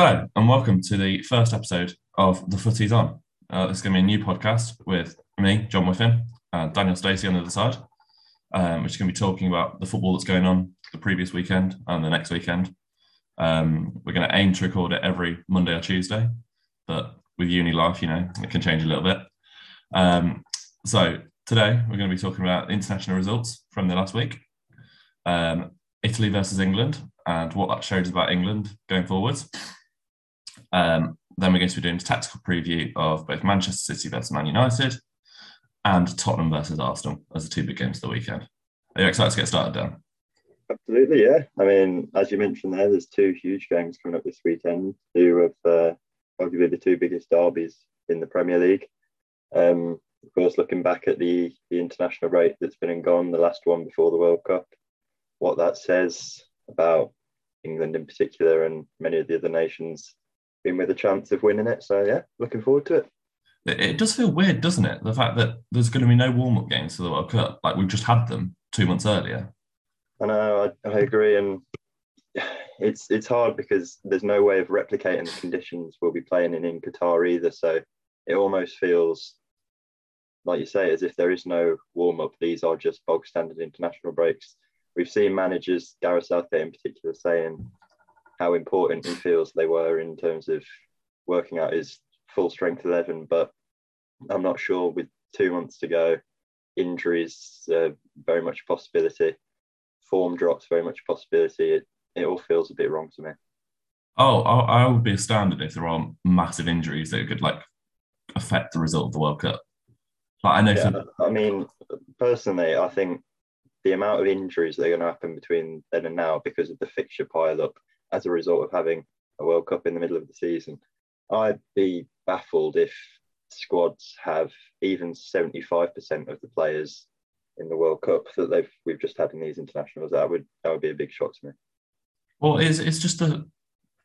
Hello, and welcome to the first episode of The Footies On. Uh, going to be a new podcast with me, John Whiffin, and Daniel Stacey on the other side, um, which is going to be talking about the football that's going on the previous weekend and the next weekend. Um, we're going to aim to record it every Monday or Tuesday, but with uni life, you know, it can change a little bit. Um, so today we're going to be talking about international results from the last week. Um, Italy versus England and what that shows about England going forwards. Um, then we're going to be doing a tactical preview of both Manchester City versus Man United and Tottenham versus Arsenal as the two big games of the weekend. Are you excited to get started, Dan? Absolutely, yeah. I mean, as you mentioned there, there's two huge games coming up this weekend, two of uh, arguably the two biggest derbies in the Premier League. Um, of course, looking back at the, the international break that's been and gone, the last one before the World Cup, what that says about England in particular and many of the other nations being with a chance of winning it. So yeah, looking forward to it. It does feel weird, doesn't it? The fact that there's going to be no warm up games for the World Cup, like we've just had them two months earlier. I know, I, I agree, and it's it's hard because there's no way of replicating the conditions we'll be playing in in Qatar either. So it almost feels like you say, as if there is no warm up. These are just bog standard international breaks. We've seen managers, Gareth Southgate in particular, saying how important he feels they were in terms of working out his full strength 11. But I'm not sure with two months to go, injuries uh, very much a possibility, form drops very much a possibility. It, it all feels a bit wrong to me. Oh, I, I would be astounded if there aren't massive injuries that could like affect the result of the World Cup. Like I know. Yeah, I mean, personally, I think the amount of injuries that are going to happen between then and now because of the fixture pile up as a result of having a World Cup in the middle of the season. I'd be baffled if squads have even 75% of the players in the World Cup that they've we've just had in these internationals. That would that would be a big shock to me. Well, it's, it's just the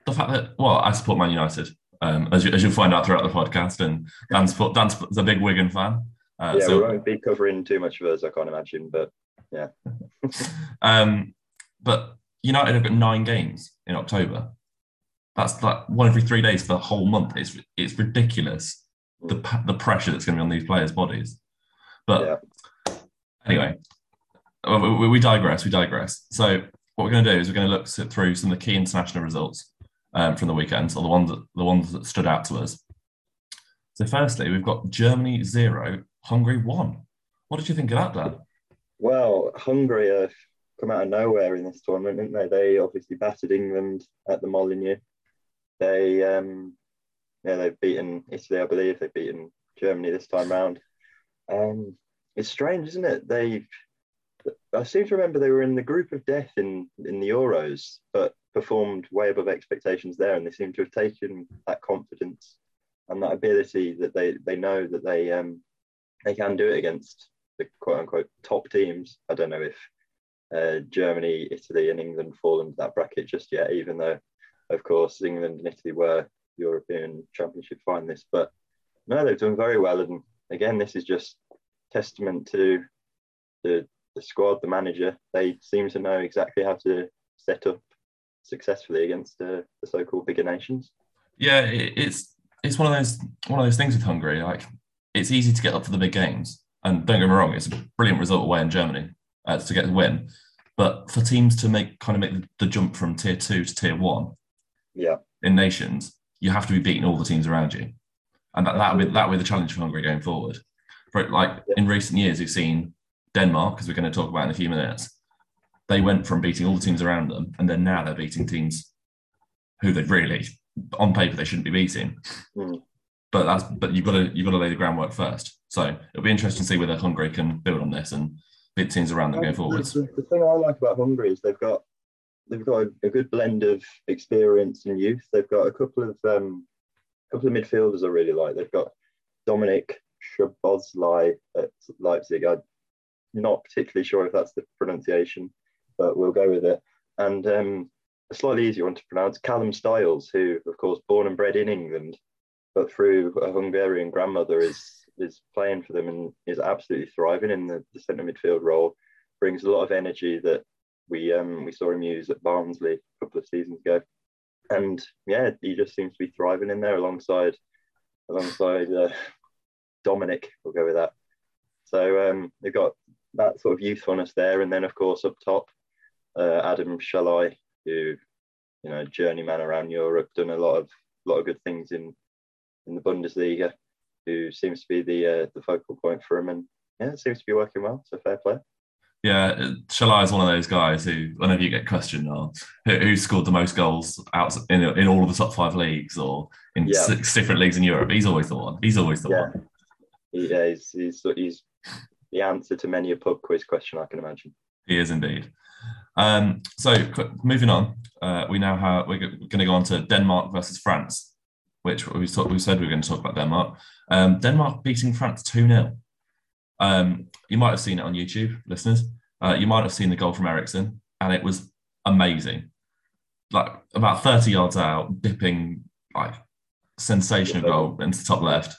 the fact that well, I support Man United, um, as you as you'll find out throughout the podcast, and Dan's Dan's a big Wigan fan. Uh, yeah, so, we won't be covering too much of us, I can't imagine, but yeah. um, but United have got nine games in October. That's like one every three days for the whole month. It's it's ridiculous the the pressure that's going to be on these players' bodies. But yeah. anyway, we, we, digress. We digress. So what we're going to do is we're going to look through some of the key international results um, from the weekends, or the ones that, the ones that stood out to us. So firstly, we've got Germany zero, Hungary one. What did you think of that, Dan? Well, Hungary have come out of nowhere in this tournament, didn't they? They obviously battered England at the Molineux. They, um, yeah, they've beaten Italy, I believe. They've beaten Germany this time round. Um, it's strange, isn't it? They've. I seem to remember they were in the group of death in in the Euros, but performed way above expectations there, and they seem to have taken that confidence and that ability that they they know that they um they can do it against the quote unquote top teams. I don't know if uh, Germany, Italy, and England fall into that bracket just yet, even though, of course, England and Italy were European Championship finalists. But no, they've done very well. And again, this is just testament to the, the squad, the manager. They seem to know exactly how to set up successfully against uh, the so-called bigger nations. Yeah, it's it's one of those one of those things with Hungary. Like it's easy to get up for the big games, and don't get me wrong, it's a brilliant result away in Germany uh, to get the win. But for teams to make kind of make the jump from tier two to tier one, yeah, in nations, you have to be beating all the teams around you, and that that will be that be the challenge for Hungary going forward. But like yeah. in recent years, we've seen Denmark, as we're going to talk about in a few minutes. They went from beating all the teams around them, and then now they're beating teams who they've really, on paper, they shouldn't be beating. Mm. But that's but you've got to you've got to lay the groundwork first. So it'll be interesting to see whether Hungary can build on this and big teams around them going forward. The, the, thing I like about Hungary is they've got they've got a, a, good blend of experience and youth. They've got a couple of um, couple of midfielders I really like. They've got Dominic Szoboszlai at Leipzig. I'm not particularly sure if that's the pronunciation, but we'll go with it. And um, a slightly easier one to pronounce, Callum Styles, who, of course, born and bred in England, but through a Hungarian grandmother, is is playing for them and is absolutely thriving in the, the centre midfield role. Brings a lot of energy that we um, we saw him use at Barnsley a couple of seasons ago. and yeah, he just seems to be thriving in there alongside alongside uh, Dominic. We'll go with that. So um, they've got that sort of youthfulness there, and then of course up top, uh, Adam Szalai, who you know journeyman around Europe, done a lot of lot of good things in in the Bundesliga, who seems to be the uh, the focal point for him, and yeah, it seems to be working well. So fair play. Yeah, Szalai is one of those guys who, whenever you get questioned on who, who scored the most goals out in, in all of the top five leagues or in yeah. six different leagues in Europe, he's always the one. He's always the yeah. one. Yeah, he's, he's, he's the answer to many a pub quiz question, I can imagine. He is indeed. Um, so moving on, uh, we now have we're going to go on to Denmark versus France, which we talked, we said we were going to talk about Denmark. Um, Denmark beating France two 0 um, you might have seen it on YouTube, listeners. Uh, you might have seen the goal from Eriksen, and it was amazing. Like about 30 yards out, dipping, like sensational goal into the top left.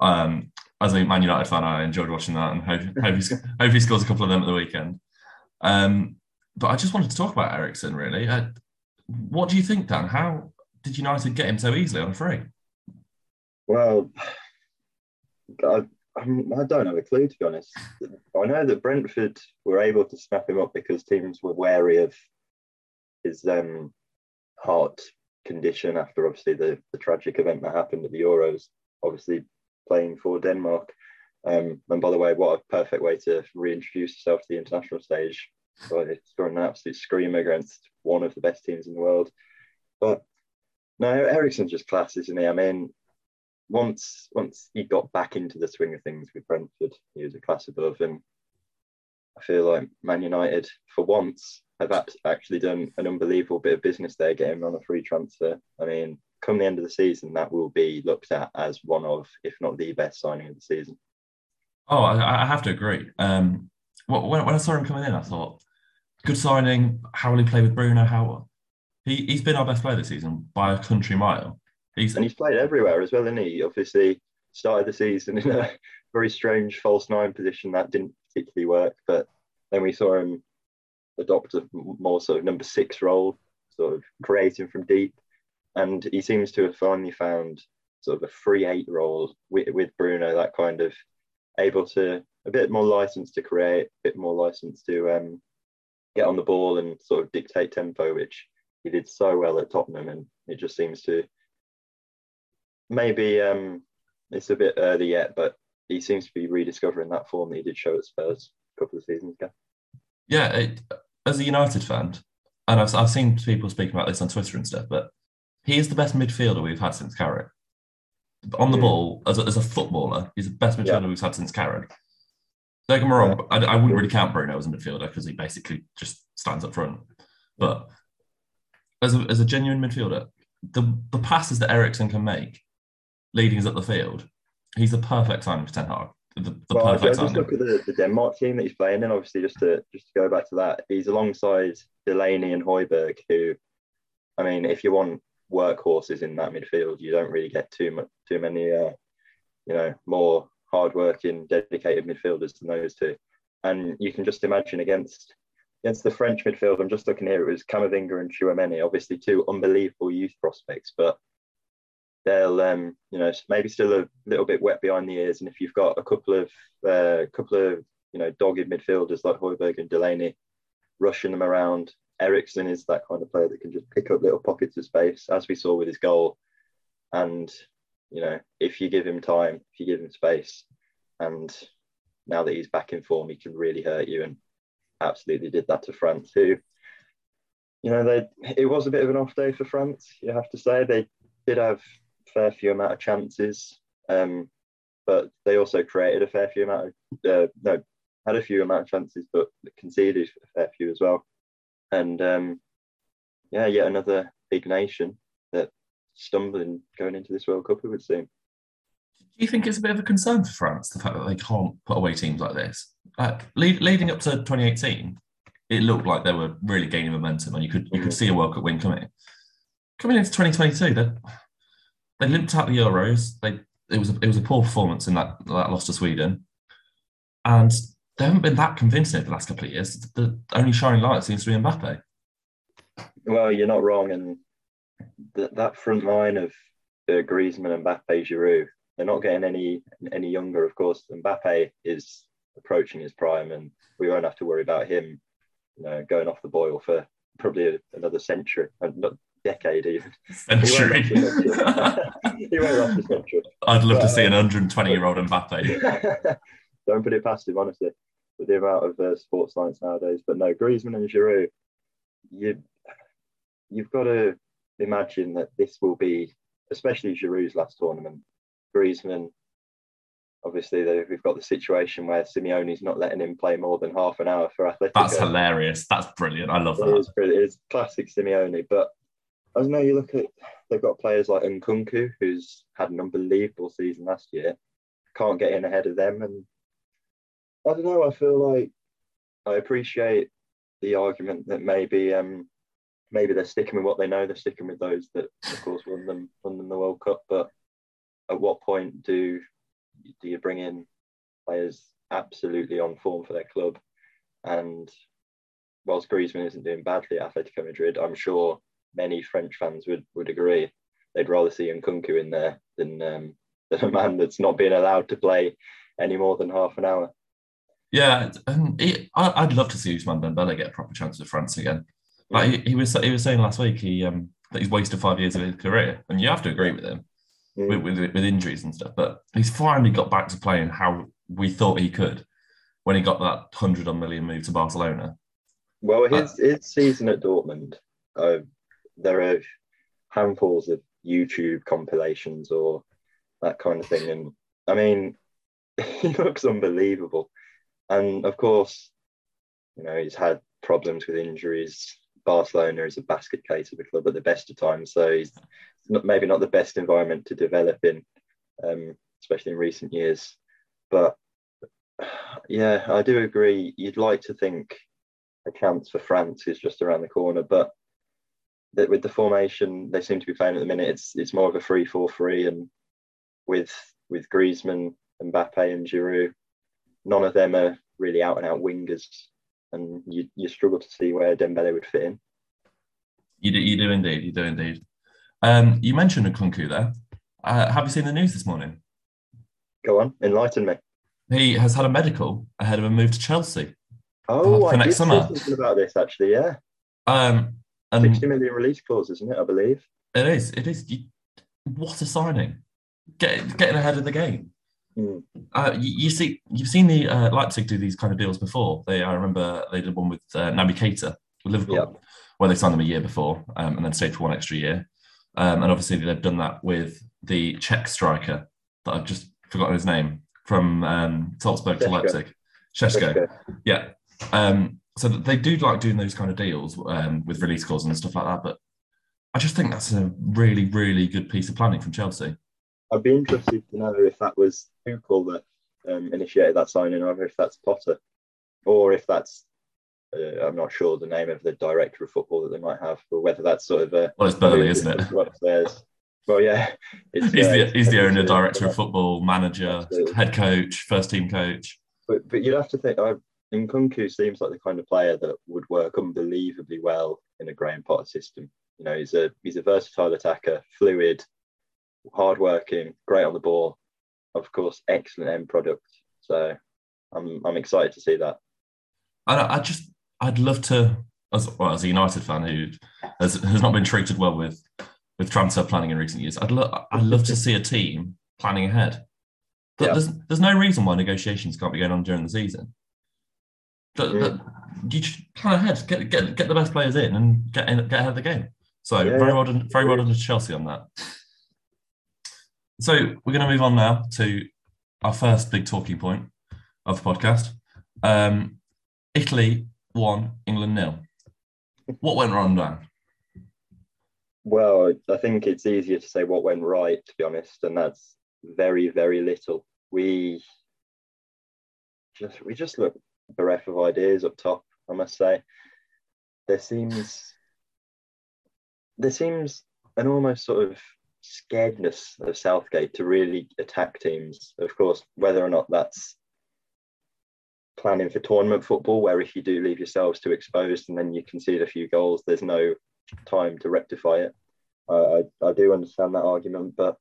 Um, as a Man United fan, I enjoyed watching that and hope, hope, he, hope he scores a couple of them at the weekend. Um, but I just wanted to talk about Eriksen, really. Uh, what do you think, Dan? How did United get him so easily on free? Well, I, I don't have a clue, to be honest. I know that Brentford were able to snap him up because teams were wary of his um, heart condition after obviously the, the tragic event that happened at the Euros. Obviously, playing for Denmark. Um, and by the way, what a perfect way to reintroduce yourself to the international stage. So scoring an absolute screamer against one of the best teams in the world. But no, Eriksen's just class, isn't he? I mean, once once he got back into the swing of things with Brentford, he was a class above. him. I feel like Man United, for once, have actually done an unbelievable bit of business there, getting him on a free transfer. I mean, come the end of the season, that will be looked at as one of, if not the best signing of the season. Oh, I, I have to agree. Um, when, when I saw him coming in, I thought, good signing. How will he play with Bruno? How he, he's been our best player this season by a country mile. He's, and he's played everywhere as well, isn't he? Obviously, started the season in a very strange false nine position that didn't particularly work, but then we saw him adopt a more sort of number six role, sort of creating from deep and he seems to have finally found sort of a free eight role with, with Bruno, that kind of able to a bit more license to create, a bit more license to um, get on the ball and sort of dictate tempo, which he did so well at Tottenham, and it just seems to maybe um, it's a bit early yet, but he seems to be rediscovering that form that he did show at Spurs a couple of seasons ago. Yeah, it, as a United fan, and I've, I've seen people speaking about this on Twitter and stuff, but he is the best midfielder we've had since Carrick. On the mm. ball, as a, as a footballer, he's the best midfielder yeah. we've had since Carrick. Don't get me wrong. I, I, wouldn't really count Bruno as a midfielder because he basically just stands up front. But as a, as a genuine midfielder, the, the passes that Eriksen can make leading us up the field, he's the perfect signing for Ten Hag. The, the well, perfect just look at the, the, Denmark team that he's playing in. Obviously, just to just to go back to that, he's alongside Delaney and Højbjerg, who, I mean, if you want workhorses in that midfield. You don't really get too much, too many, uh, you know, more hardworking, dedicated midfielders than those two. And you can just imagine against against the French midfield. I'm just looking here. It was Camavinga and Tchouameni, obviously two unbelievable youth prospects, but they'll, um, you know, maybe still a little bit wet behind the ears. And if you've got a couple of, uh, couple of, you know, dogged midfielders like Højbjerg and Delaney rushing them around, Eriksen is that kind of player that can just pick up little pockets of space, as we saw with his goal. And you know, if you give him time, if you give him space, and now that he's back in form, he can really hurt you. And absolutely did that to France, who, you know, they it was a bit of an off day for France. You have to say they did have fair few amount of chances, um, but they also created a fair few amount of uh, no had a few amount of chances, but conceded a fair few as well. And um, yeah, yet another big nation that stumbling going into this World Cup, it would seem. Do you think it's a bit of a concern for France, the fact that they can't put away teams like this? lead, leading up to 2018, it looked like they were really gaining momentum and you could you could mm. see a World Cup win coming. Coming into 2022, they, they limped out the Euros. They it was a, it was a poor performance in that that loss to Sweden, and they haven't been that convincing over the last couple of years. The only shining light seems to be Mbappe. Well, you're not wrong, and that that front line of uh, Griezmann and Mbappe, Giroud, they're not getting any any younger. Of course, Mbappe is approaching his prime, and we won't have to worry about him, you know, going off the boil for probably another century, uh, not decade even. Century. He won't last a century. I'd love to see an um, 120 year old Mbappe. Don't put it past him, honestly, with the amount of uh, sports science nowadays. But no, Griezmann and Giroud, you you've got to imagine that this will be, especially Giroud's last tournament. Griezmann, obviously, they- we've got the situation where Simeone's not letting him play more than half an hour for Atletico. That's hilarious. That's brilliant. I love It that. is, brilliant. it's classic Simeone. But I don't know, you look at they've got players like Nkunku, who's had an unbelievable season last year, can't get in ahead of them. And I don't know, I feel like I appreciate the argument that maybe um maybe they're sticking with what they know, they're sticking with those that of course won them won them the World Cup. But at what point do do you bring in players absolutely on form for their club? And whilst Griezmann isn't doing badly at Atletico Madrid, I'm sure many French fans would, would agree they'd rather see Nkunku in there than um, than a man that's not being allowed to play any more than half an hour. Yeah, and he, I, I'd love to see Ousmane Dembele get a proper chance with France again. Like he, he was, he was saying last week, he um, that he's wasted five years of his career, and you have to agree with him. With, with with injuries and stuff. But he's finally got back to playing how we thought he could when he got that hundred on million move to Barcelona. Well, his his season at Dortmund, uh, there are handfuls of YouTube compilations or that kind of thing, and I mean, he looks unbelievable. And of course, you know he's had problems with injuries. Barcelona is a basket case of a club at the best of times, so he's not, maybe not the best environment to develop in, um, especially in recent years. But yeah, I do agree. You'd like to think a chance for France is just around the corner, but that with the formation they seem to be playing at the minute, it's it's more of a three-four-three, and with with Griezmann, Mbappe, and Giroud, none of them are really out and out wingers, and you you struggle to see where Dembele would fit in. You do, you do indeed, you do indeed. Um, you mentioned Nkunku there. Uh, have you seen the news this morning? Go on, enlighten me. He has had a medical ahead of a move to Chelsea. Oh, for I next summer. about this actually. Yeah, Um, and sixty million release clause, isn't it? I believe. It is. It is. You, what a signing! Get, getting ahead of the game. Mm. Uh, you, you see, you've seen the uh, Leipzig do these kind of deals before. They, I remember, they did one with uh, Naby Keita with Liverpool, Yeah. where they signed them a year before um, and then stayed for one extra year. Um, and obviously, they've done that with the Czech striker that I've just forgotten his name from um, Salzburg to Leipzig, Shesko. Šeško. Yeah. Um, so they do like doing those kind of deals um, with release clauses and stuff like that. But I just think that's a really, really good piece of planning from Chelsea. I'd be interested to know if that was Tuchel that um, initiated that signing, or if that's Potter, or if that's uh, I'm not sure the name of the director of football that they might have, or whether that's sort of a Well, it's Boehly, isn't it? What's theirs? Well, yeah, it's, He's uh, the he's the owner, director of football, manager, Absolutely. head coach, first team coach. But but you'd have to think. I, Nkunku seems like the kind of player that would work unbelievably well in a Graham Potter system. You know, he's a he's a versatile attacker, fluid, hardworking, great on the ball. Of course, excellent end product. So I'm I'm excited to see that. I, I just I'd love to, as well as a United fan who has, has not been treated well with with transfer planning in recent years. I'd love I'd love to see a team planning ahead. But Yeah. There's there's no reason why negotiations can't be going on during the season. But you just plan ahead, get get get the best players in, and get in, get ahead of the game. So Yeah, very well done, very well done to Chelsea on that. So we're going to move on now to our first big talking point of the podcast. Um, Italy won, England nil. What went wrong, Dan? Well, I think it's easier to say what went right, to be honest, and that's very, very little. We just we just look bereft of ideas up top, I must say. There seems there seems an almost sort of scaredness of Southgate to really attack teams. Of course, whether or not that's planning for tournament football, where if you do leave yourselves too exposed and then you concede a few goals, there's no time to rectify it. I, I, do understand that argument, but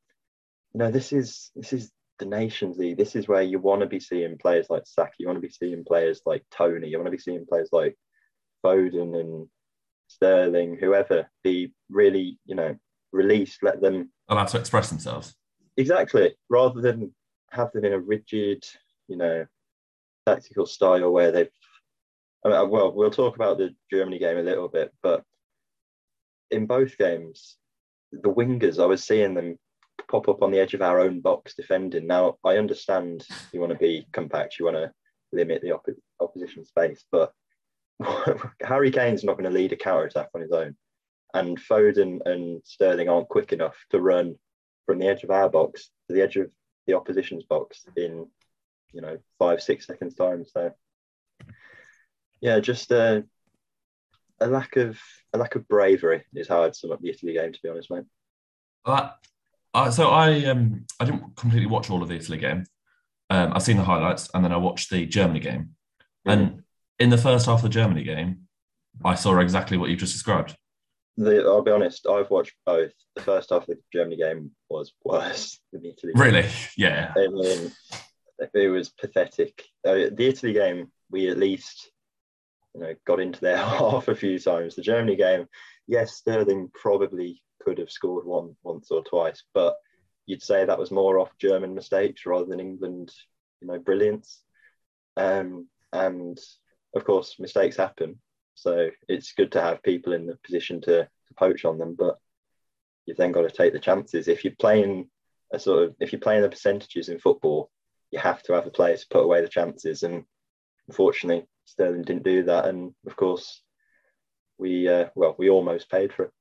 you know, this is this is the Nations League. This is where you want to be seeing players like Saka. You want to be seeing players like Toney. You want to be seeing players like Foden and Sterling, whoever, be really, you know, released. Let them allowed to express themselves. Exactly, rather than have them in a rigid, you know, tactical style where they've. I mean, uh, well, we'll talk about the Germany game a little bit, but in both games, the wingers, I was seeing them pop up on the edge of our own box defending. Now, I understand you want to be compact, you want to limit the op- opposition space, but Harry Kane's not going to lead a counter attack on his own. And Foden and Sterling aren't quick enough to run from the edge of our box to the edge of the opposition's box in, you know, five, six seconds time. So, yeah, just uh, a lack of a lack of bravery is how I'd sum up the Italy game, to be honest, mate. Uh, uh, so I um I didn't completely watch all of the Italy game. Um, I've seen the highlights and then I watched the Germany game. Mm. And in the first half of the Germany game, I saw exactly what you've just described. The, I'll be honest, I've watched both. The first half of the Germany game was worse than the Italy. Game. Really? Yeah. I mean, it was pathetic. Uh, the Italy game, we at least you know, got into their half a few times. The Germany game, yes, Sterling probably could have scored one once or twice, but you'd say that was more off German mistakes rather than England, you know, brilliance. Um, and of course, mistakes happen. So it's good to have people in the position to, to poach on them, but you've then got to take the chances. If you're playing a sort of, if you're playing the percentages in football, you have to have a player to put away the chances. And unfortunately, Sterling didn't do that, and of course, we uh, well, we almost paid for it.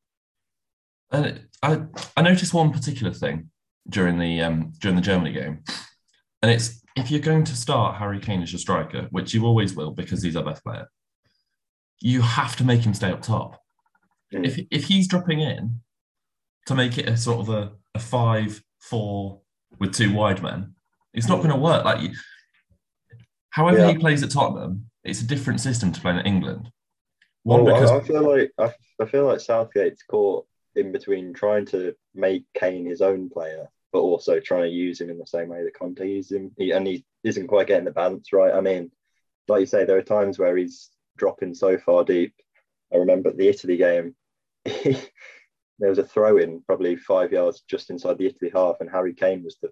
And I I noticed one particular thing during the um, during the Germany game, and it's if you're going to start Harry Kane as your striker, which you always will because he's our best player, you have to make him stay up top. Mm. If if he's dropping in to make it a sort of a, a five four with two wide men, it's not going to work. Like, you, however yeah. he plays at Tottenham, it's a different system to playing in England. One well, because I, I feel like I, I feel like Southgate's caught in between trying to make Kane his own player, but also trying to use him in the same way that Conte used him, he, and he isn't quite getting the balance right. I mean, like you say, there are times where he's dropping so far deep. I remember the Italy game. there was a throw in probably five yards just inside the Italy half, and Harry Kane was the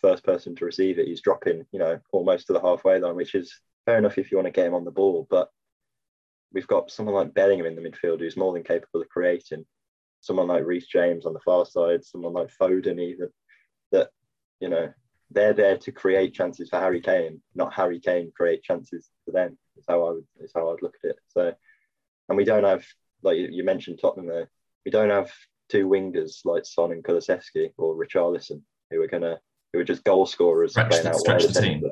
first person to receive it. He's dropping, you know, almost to the halfway line, which is fair enough if you want to get him on the ball, but we've got someone like Bellingham in the midfield who's more than capable of creating. Someone like Reece James on the far side, someone like Foden even, that you know they're there to create chances for Harry Kane, not Harry Kane create chances for them. Is how I would is how I'd look at it. So, and we don't have like you mentioned Tottenham there. We don't have two wingers like Son and Kulusevski or Richarlison who are gonna who are just goal scorers stretch, playing out stretch the team.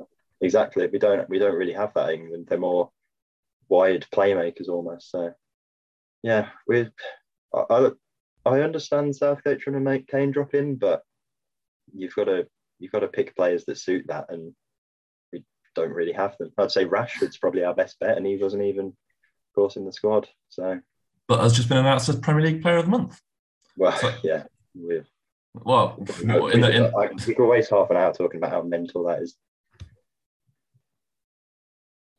Exactly. We don't we don't really have that in England. They're more wide playmakers almost. So yeah, we I, I understand Southgate trying to make Kane drop in, but you've got to you've got to pick players that suit that, and we don't really have them. I'd say Rashford's probably our best bet, and he wasn't even, of course, in the squad. So, but has just been announced as Premier League Player of the Month. Well, so, yeah. Well, in the, in... I, we could waste half an hour talking about how mental that is.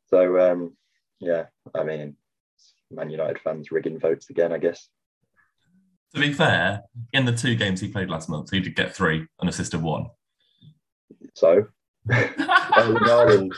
So um, yeah, I mean, Man United fans rigging votes again, I guess. To be fair, in the two games he played last month, he did get three and assisted one. So, Erling Haaland,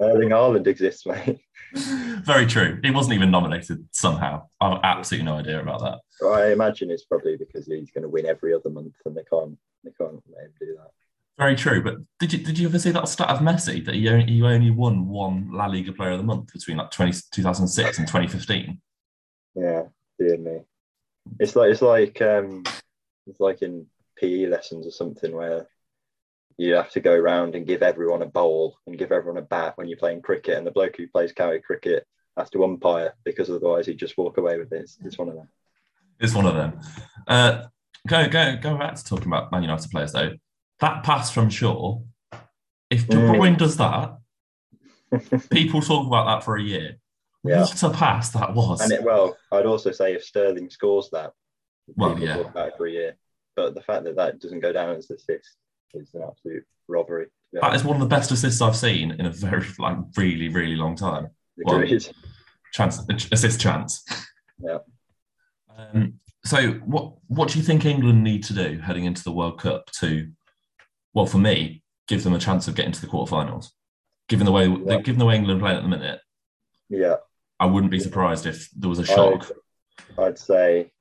Erling Haaland exists, mate. Very true. He wasn't even nominated somehow. I have absolutely no idea about that. I imagine it's probably because he's going to win every other month, and they can't they can't let him do that. Very true. But did you did you ever see that stat of Messi that he only, he only won one La Liga Player of the Month between like 20, 2006 and 2015? Yeah, dear me. It's like it's like um, it's like in PE lessons or something where you have to go around and give everyone a bowl and give everyone a bat when you're playing cricket, and the bloke who plays county cricket has to umpire because otherwise he'd just walk away with it. It's, it's one of them. It's one of them. Uh, go go go back to talking about Man United players though that pass from Shaw, if De Bruyne mm. does that, people talk about that for a year. Yeah. What a pass that was. And it, well, I'd also say if Sterling scores that, Well, People yeah. talk about it for a year, but the fact that that doesn't go down as assist is an absolute robbery. be That is one of the best assists I've seen in a very, like, really, really long time. well, Chance, assist chance. Yeah. Um, so, what what do you think England need to do heading into the World Cup to, well, for me, give them a chance of getting to the quarterfinals? Given the way, Yeah. given the way England play at the minute, Yeah, I wouldn't be surprised if there was a shock. I'd say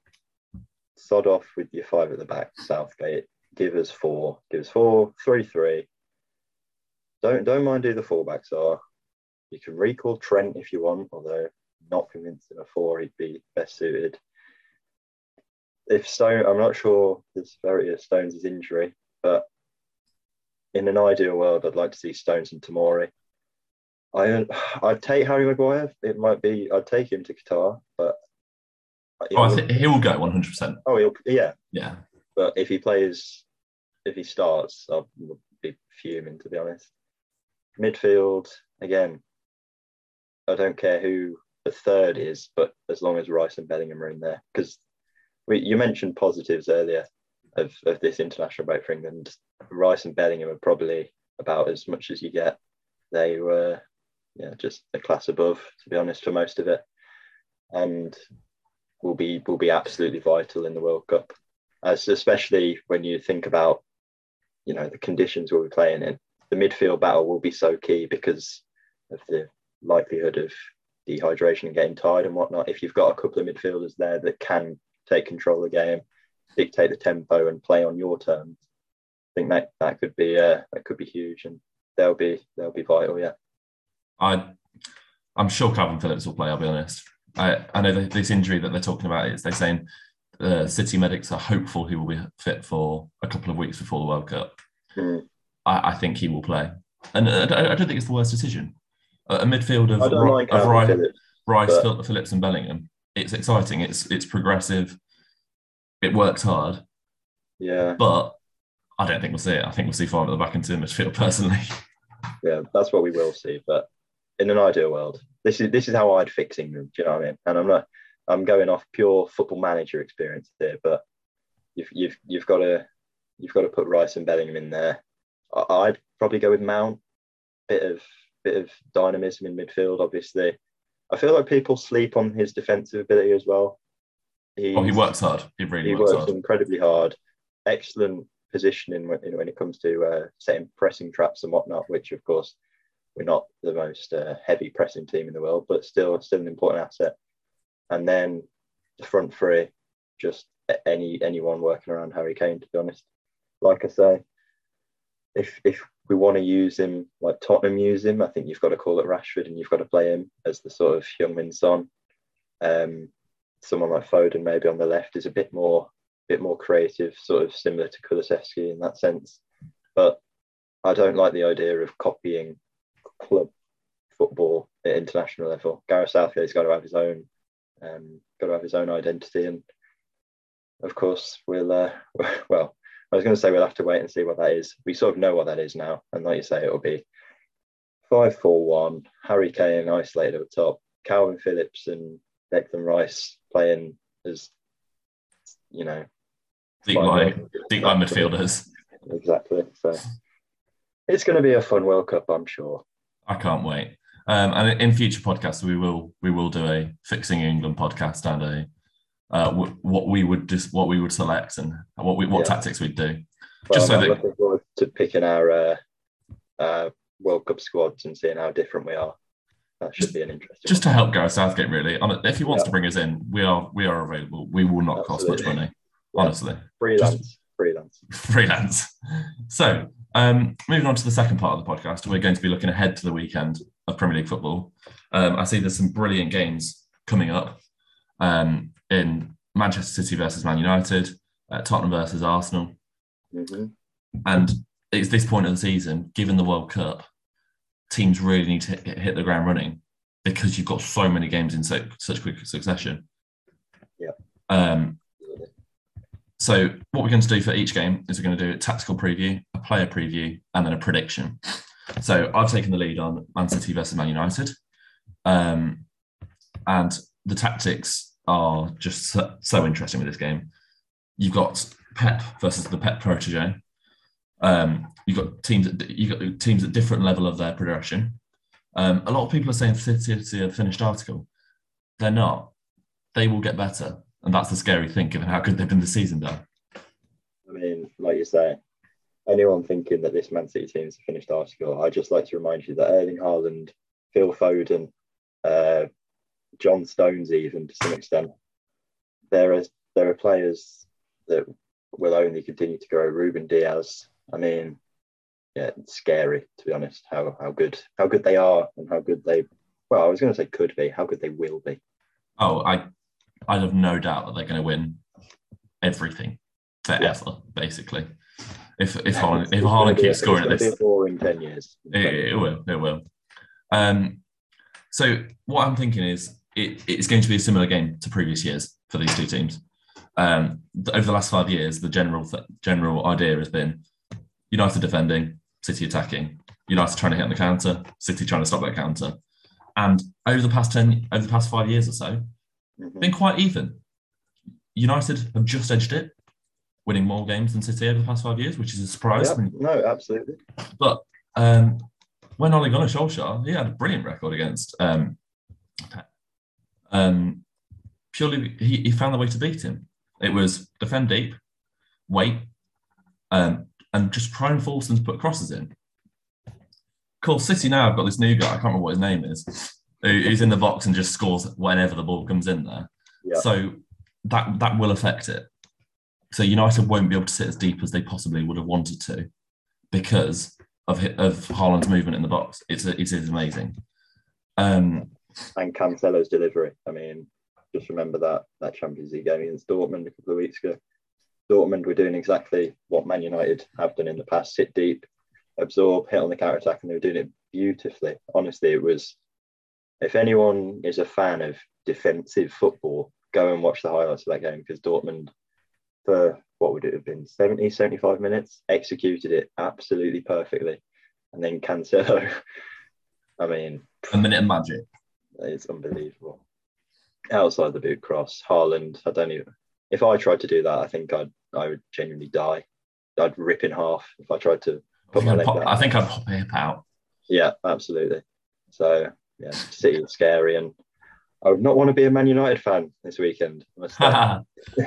sod off with your five at the back, Southgate. Give us four. Give us four, three, three. Don't don't mind who the fullbacks are. You can recall Trent if you want, although not convinced in a four he'd be best suited. If Stone, I'm not sure the severity of Stones' injury, but in an ideal world, I'd like to see Stones and Tamori. I I'd take Harry Maguire. It might be I'd take him to Qatar, but Oh, I think he will go 100%. Oh, he'll, yeah. Yeah. But if he plays, if he starts, I'll be fuming to be honest. Midfield again. I don't care who the third is, but as long as Rice and Bellingham are in there, because you mentioned positives earlier of, of this international break for England. Rice and Bellingham are probably about as much as you get. They were, yeah, just a class above, to be honest, for most of it, and will be will be absolutely vital in the World Cup as especially when you think about you know the conditions we'll be playing in the midfield battle will be so key because of the likelihood of dehydration and getting tired and whatnot if you've got a couple of midfielders there that can take control of the game dictate the tempo and play on your terms i think that that could be uh, that could be huge and they'll be they'll be vital yeah I, I'm sure Kalvin Phillips will play. I'll be honest. I, I know this injury that they're talking about is they're saying uh, City medics are hopeful he will be fit for a couple of weeks before the World Cup. Mm. I, I think he will play, and uh, I, I don't think it's the worst decision. A, a midfield of, don't like of Rice, Phillips Rice but- Phillips, and Bellingham. It's exciting. It's it's progressive. It works hard, yeah but I don't think we'll see it. I think we'll see five at the back into the midfield personally. yeah, that's what we will see. But in an ideal world, this is this is how I'd fix England. Do you know what I mean? And I'm not. I'm going off pure football manager experience here, but you've you've you've got to you've got to put Rice and Bellingham in there. I- I'd probably go with Mount. Bit of bit of dynamism in midfield, obviously. I feel like people sleep on his defensive ability as well. Oh, he works hard. He really he works, works incredibly hard. Excellent positioning when, when it comes to uh, setting pressing traps and whatnot. Which, of course, we're not the most uh, heavy pressing team in the world, but still, still an important asset. And then the front three, just any anyone working around Harry Kane. To be honest, like I say, if if we want to use him like Tottenham use him, I think you've got to call it Rashford and you've got to play him as the sort of Heung-min Son. Um, someone like Foden maybe on the left is a bit more bit more creative, sort of similar to Kulusevski in that sense. But I don't like the idea of copying club football at international level. Gareth Southgate's got to have his own, um, got to have his own identity, and of course we'll. Uh, well, I was going to say we'll have to wait and see what that is. We sort of know what that is now, and like you say, it'll be five four one. Harry Kane isolated at the top. Kalvin Phillips and Declan Rice playing as you know Deep line, deep line midfielders. Exactly. So it's going to be a fun World Cup, I'm sure. I can't wait. Um, and in future podcasts, we will we will do a fixing England podcast and a uh, w- what we would just what we would select and what we what Yeah. tactics we'd do. Well, Just so I'm that- looking forward to picking our uh, uh, World Cup squads and seeing how different we are. That should be an interesting. Just to help Gareth Southgate, really. If he wants Yeah. to bring us in, we are we are available. We will not cost much Absolutely. money, Yeah. honestly. freelance. freelance. freelance. So, um, moving on to the second part of the podcast, we're going to be looking ahead to the weekend of Premier League football. Um, I see there's some brilliant games coming up um, in Manchester City versus Man United, uh, Tottenham versus Arsenal, hmm and it's this point of the season, given the World Cup, teams really need to hit, hit the ground running because you've got so many games in so, such quick succession. Yeah. Um, so what we're going to do for each game is we're going to do a tactical preview, a player preview, and then a prediction. So I've taken the lead on Man City versus Man United, um, and the tactics are just so, so interesting with this game. you've got Pep versus the Pep protege. Um, you've got teams at, you've got teams at different level of their progression. Um, a lot of people are saying City are a finished article. They're not. They will get better, and that's the scary thing, given how good they've been this season. Though. I mean, like you say, anyone thinking that this Man City team is a finished article, I'd just like to remind you that Erling Haaland, Phil Foden, uh, John Stones, even to some extent, there are there are players that will only continue to grow. Ruben Dias, I mean, yeah, it's scary to be honest. How how good how good they are and how good they. Well, I was going to say could be. How good they will be. Oh, I I have no doubt that they're going to win everything forever, yeah. basically. If if Haaland if Haaland keeps scoring at this, in ten years. It, it, will. It will. Um, so what I'm thinking is it, it's going to be a similar game to previous years for these two teams. Um, over the last five years, the general general idea has been United defending, City attacking, United trying to hit on the counter, City trying to stop that counter. And over the past ten, over the past five years or so, mm-hmm. been quite even. United have just edged it, winning more games than City over the past five years, which is a surprise. No, absolutely. But um, when Ole Gunnar Solskjaer, he had a brilliant record against um, um, purely he, he found the way to beat him. It was defend deep, wait, um, and just try and force them to put crosses in. Of course, City now have got this new guy, I can't remember what his name is, who's in the box and just scores whenever the ball comes in there. Yeah. So that that will affect it. So United won't be able to sit as deep as they possibly would have wanted to because of of Haaland's movement in the box. It's it is amazing. Um, and Cancelo's delivery. I mean, just remember that that Champions League game against Dortmund a couple of weeks ago. Dortmund were doing exactly what Man United have done in the past: sit deep, absorb, hit on the counter attack, and they were doing it beautifully. Honestly, it was. If anyone is a fan of defensive football, go and watch the highlights of that game because Dortmund, for what would it have been, 70, 75 minutes, executed it absolutely perfectly. And then Cancelo, I mean, a minute of magic. It's unbelievable outside the boot cross, Haaland. I don't even. If I tried to do that, I think I'd I would genuinely die. I'd rip in half if I tried to put my leg. Pop, I think I'd pop hip out. Yeah, absolutely. So yeah, City scary, and I would not want to be a Man United fan this weekend. uh,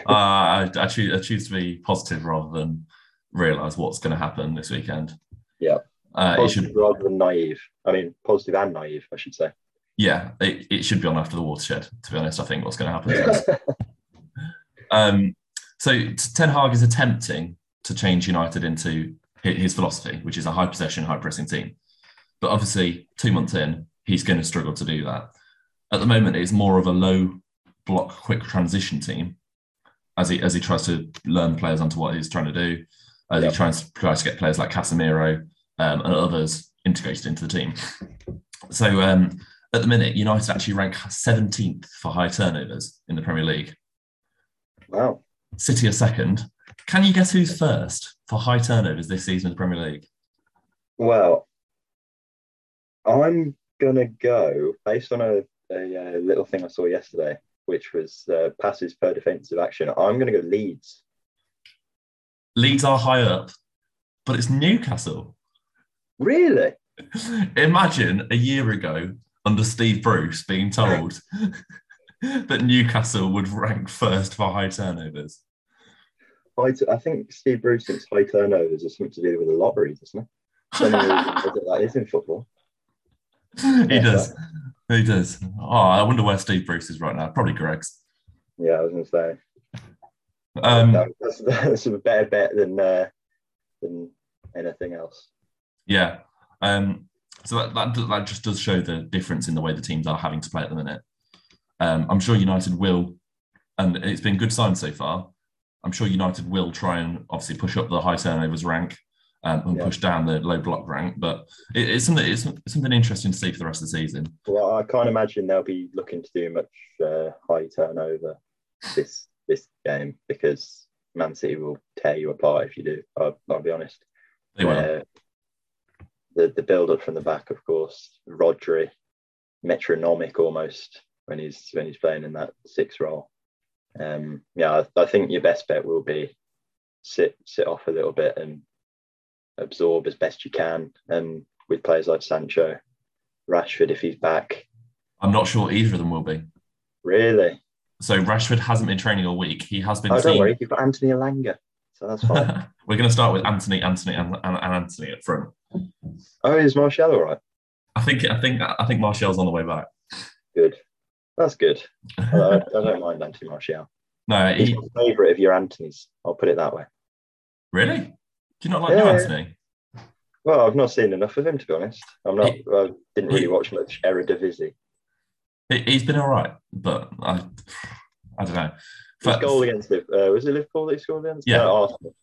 I, I, choose, I choose to be positive rather than realise what's going to happen this weekend. Yeah, uh, it should rather than naive. I mean, positive and naive, I should say yeah, it, it should be on after the watershed. To be honest, I think what's going to happen. um, so Ten Hag is attempting to change United into his philosophy, which is a high possession, high pressing team. But obviously, two months in, he's going to struggle to do that. At the moment, it's more of a low block, quick transition team as he as he tries to learn players onto what he's trying to do. As yep. he tries, tries to get players like Casemiro um, and others integrated into the team. So um, at the minute, United actually rank 17th for high turnovers in the Premier League. Wow. City are second. Can you guess who's first for high turnovers this season in the Premier League? Well, I'm going to go based on a, a, a, little thing I saw yesterday, which was uh, passes per defensive action. I'm going to go Leeds. Leeds are high up, but it's Newcastle. Really? Imagine a year ago, under Steve Bruce being told that Newcastle would rank first for high turnovers? I, t- I think Steve Bruce thinks high turnovers are something to do with the lottery, doesn't it? that is in football. He does. He does. Oh, I wonder where Steve Bruce is right now. Probably Greggs. Yeah, I was going to say. Um, that's, that's a better bet than uh, than anything else. Yeah. Um, so that, that, that just does show the difference in the way the teams are having to play at the minute. Um, I'm sure United will, and it's been good signs so far. I'm sure United will try and obviously push up the high turnovers rank um, and yeah. push down the low block rank. But it, it's something it's, something interesting to see for the rest of the season. Well, I can't imagine they'll be looking to do much uh, high turnover this this game because Man City will tear you apart if you do. I'll, I'll be honest. They will. Uh, the the build up from the back, of course. Rodri, metronomic almost when he's when he's playing in that six role. Um, yeah, I, I think your best bet will be sit sit off a little bit and absorb as best you can. And with players like Sancho, Rashford, if he's back, I'm not sure either of them will be. really. So Rashford hasn't been training all week. He has been Oh, don't worry. You've got Anthony Elanga, so that's fine. We're going to start with Anthony, Anthony, and, and, and Anthony up front. oh, is Martial all right? I think I think I think Martial's on the way back. Good. That's good. I, I don't mind Anthony Martial. no, He's he, my favourite of your Anthony's. I'll put it that way. really? Do you not like Yeah. Anthony? Well, I've not seen enough of him to be honest. I'm not. He- I didn't really he- watch much Eredivisie. He, he's been all right, but I I don't know. His But- goal against uh, was it Liverpool that he scored against? Yeah. No, Arsenal.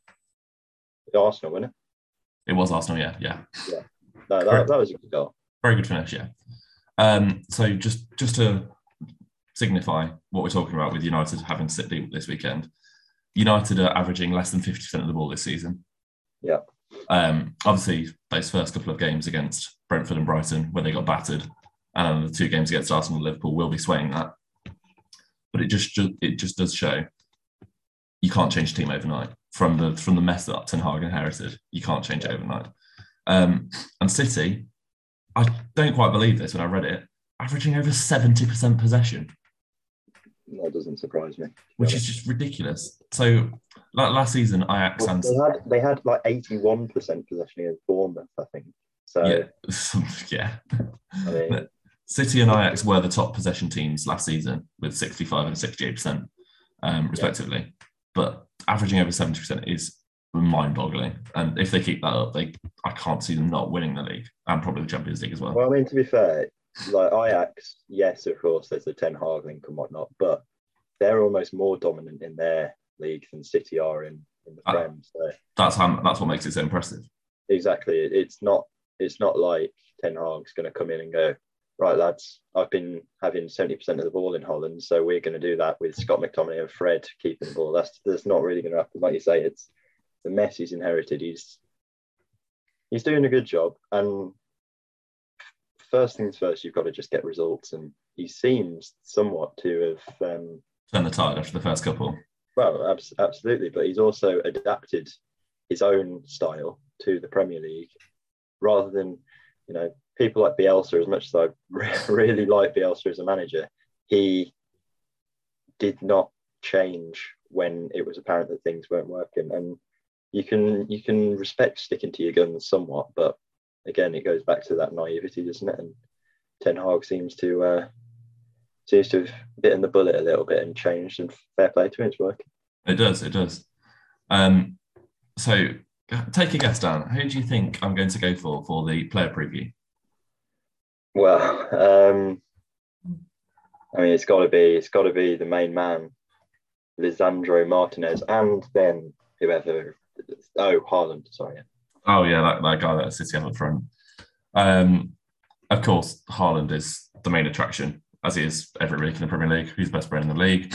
Arsenal, wasn't it? it was Arsenal, yeah, yeah. No, that, that was a good goal. Very good finish, yeah. Um, so just just to signify what we're talking about with United having City this weekend, United are averaging less than fifty percent of the ball this season. Yeah. Um, obviously, those first couple of games against Brentford and Brighton, where they got battered, and the two games against Arsenal and Liverpool will be swaying that. But it just ju- it just does show you can't change a team overnight from the from the mess that Ten Hag inherited. You can't change it overnight. Um, and City, I don't quite believe this when I read it, averaging over 70% possession, That doesn't surprise me. which is just ridiculous. So like last season, Ajax Well, and they had they had like 81% possession against Bournemouth, I think. So yeah, yeah. I mean, City and Ajax were the top possession teams last season with 65 and 68%, um, respectively. But averaging over 70% is mind-boggling. And if they keep that up, they I can't see them not winning the league and probably the Champions League as well. well, I mean, to be fair, like Ajax, yes, of course, there's the Ten Hag link and whatnot, but they're almost more dominant in their league than City are in, in the Ah. Prem. So That's how that's what makes it so impressive. exactly, it's not it's not like Ten Hag's going to come in and go, right, lads, I've been having 70% of the ball in Holland, so we're going to do that with Scott McTominay and Fred keeping the ball. That's that's not really going to happen. Like you say, it's the mess he's inherited. He's he's doing a good job, and first things first, you've got to just get results, and he seems somewhat to have. Um, Turn the tide after the first couple. well, abs- absolutely, but he's also adapted his own style to the Premier League, rather than, you know, people like Bielsa. As much as I really like Bielsa as a manager, he did not change when it was apparent that things weren't working. And you can you can respect sticking to your guns somewhat, but again, it goes back to that naivety, doesn't it? And Ten Hag seems to uh, seems to have bitten the bullet a little bit and changed. And fair play to him, it's working. It does. It does. Um, so take a guess, Dan. Who do you think I'm going to go for for the player preview? Well, um, I mean, it's got to be it's got to be the main man, Lisandro Martinez, and then whoever. Oh, Haaland. Sorry. Oh yeah, that, that guy that City have up front. Um, of course, Haaland is the main attraction, as he is every week in the Premier League. He's the best player in the league.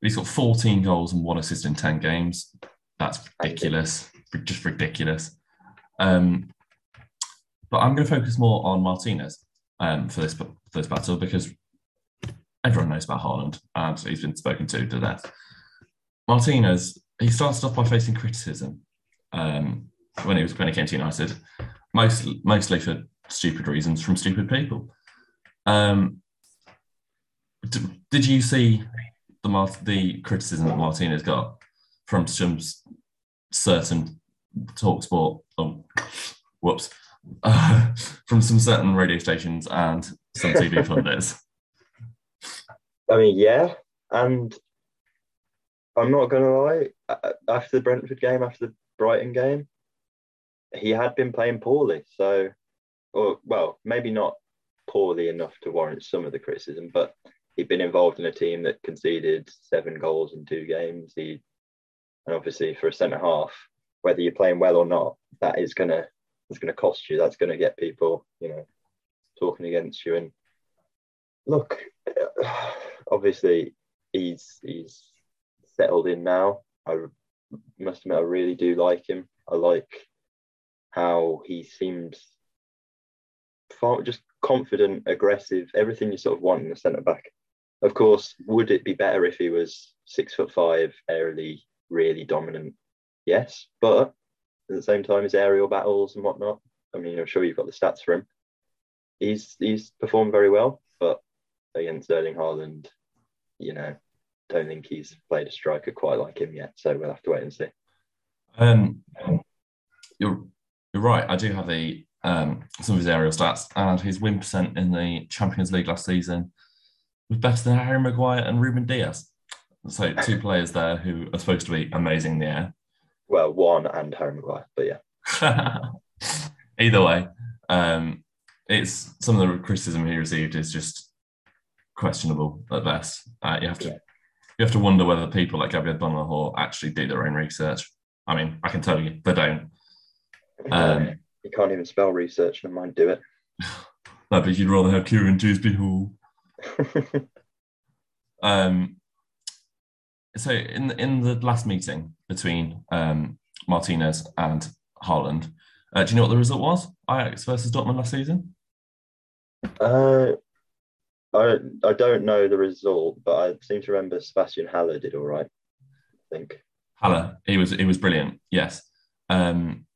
He's got 14 goals and one assist in 10 games. That's ridiculous, just ridiculous. Um, but I'm going to focus more on Martinez um, for this for this battle because everyone knows about Haaland and he's been spoken to to death. Martinez, he started off by facing criticism um, when he was came to United, most, mostly for stupid reasons from stupid people. Um, d- did you see the Mart- the criticism that Martinez got from some s- certain talk sport? Oh, whoops. Uh, from some certain radio stations and some TV pundits. I mean, yeah, and I'm not going to lie. After the Brentford game, after the Brighton game, he had been playing poorly. So, or well, maybe not poorly enough to warrant some of the criticism, but he'd been involved in a team that conceded seven goals in two games. He, and obviously for a centre half, whether you're playing well or not, that is gonna is gonna cost you. That's gonna get people, you know, talking against you. And look, obviously he's he's settled in now. I must admit, I really do like him. I like how he seems far, just confident, aggressive, everything you sort of want in a centre back. of course, would it be better if he was six foot five, aerially really dominant? Yes, but at the same time, his aerial battles and whatnot. I mean, I'm sure you've got the stats for him. He's he's performed very well, but against Erling Haaland, you know, don't think he's played a striker quite like him yet. So we'll have to wait and see. Um, you're you're right. I do have the um, some of his aerial stats and his win percent in the Champions League last season was better than Harry Maguire and Ruben Dias. So two players there who are supposed to be amazing in the air. Well, one and Harry Maguire, but yeah. Either way, um, it's some of the criticism he received is just questionable at best. Uh, you have to yeah. you have to wonder whether people like Gabriel Agbonlahor actually do their own research. I mean, I can tell you they don't. Um, you can't even spell research, and mind do it. no, but you'd rather have Kiernan Dewsbury-Hall. um, so in in the last meeting between um, Martinez and Haaland, uh, do you know what the result was? Ajax versus Dortmund last season. Uh, I I don't know the result, but I seem to remember Sebastian Haller did all right. I think Haller, he was he was brilliant. Yes. Um,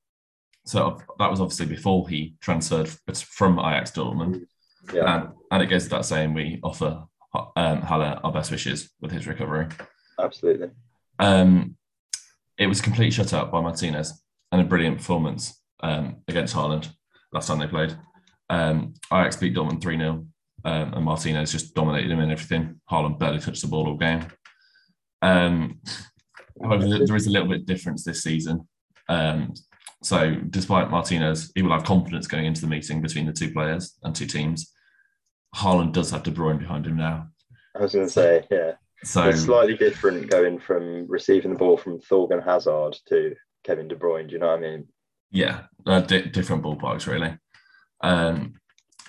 so that was obviously before he transferred from Ajax Dortmund. Yeah. And, and it goes without saying we offer um, Haller our best wishes with his recovery. Absolutely. Um, it was completely shut out by Martinez and a brilliant performance um, against Haaland last time they played. Um, Ajax beat Dortmund 3 0, um, and Martinez just dominated him in everything. Haaland barely touched the ball all game. Um, however, there is a little bit of difference this season. Um, so, despite Martinez, he will have confidence going into the meeting between the two players and two teams. Haaland does have De Bruyne behind him now. I was going to say, yeah. So it's slightly different going from receiving the ball from Thorgan Hazard to Kevin De Bruyne. Do you know what I mean? Yeah, uh, di- different ballparks really, um,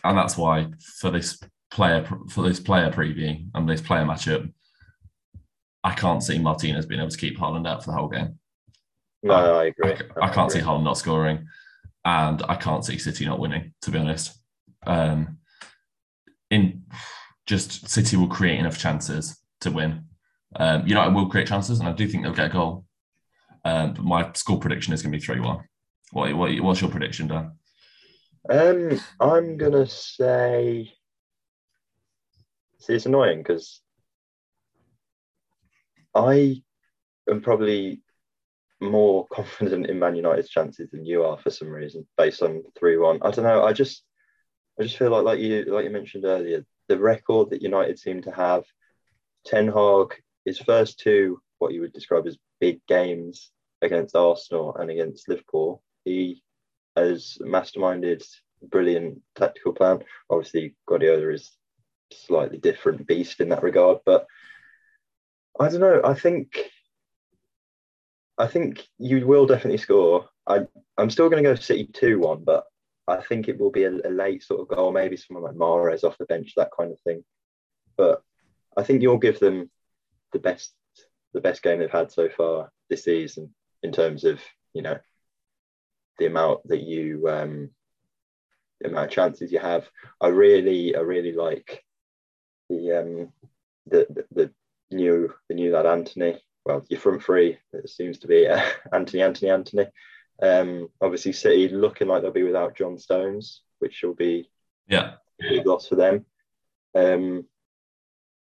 and that's why for this player for this player preview and this player matchup, I can't see Martinez being able to keep Haaland out for the whole game. No, I, I agree. I, I, can't agree. see Haaland not scoring, and I can't see City not winning. To be honest, um, in just City will create enough chances to win. Um, United will create chances, and I do think they'll get a goal. Um, but my score prediction is going to be three one. What, what what's your prediction, Dan? Um, I'm gonna say. See, it's annoying because I am probably more confident in Man United's chances than you are for some reason, based on three one. I don't know. I just, I just feel like like you like you mentioned earlier, the record that United seem to have. Ten Hag, his first two, what you would describe as big games against Arsenal and against Liverpool, he has masterminded brilliant tactical plan. Obviously, Guardiola is slightly different beast in that regard, but I don't know. I think I think you will definitely score. I I'm still going to go City two one, but I think it will be a, a, late sort of goal, maybe someone like Mahrez off the bench, that kind of thing. But I think you'll give them the best the best game they've had so far this season in terms of you know the amount that you um, the amount of chances you have. I really I really like the um, the, the, the new the new lad Antony. Well, your front three it seems to be uh, Anthony, Anthony, Antony. Um, obviously, City looking like they'll be without John Stones, which will be yeah a big loss for them. Um,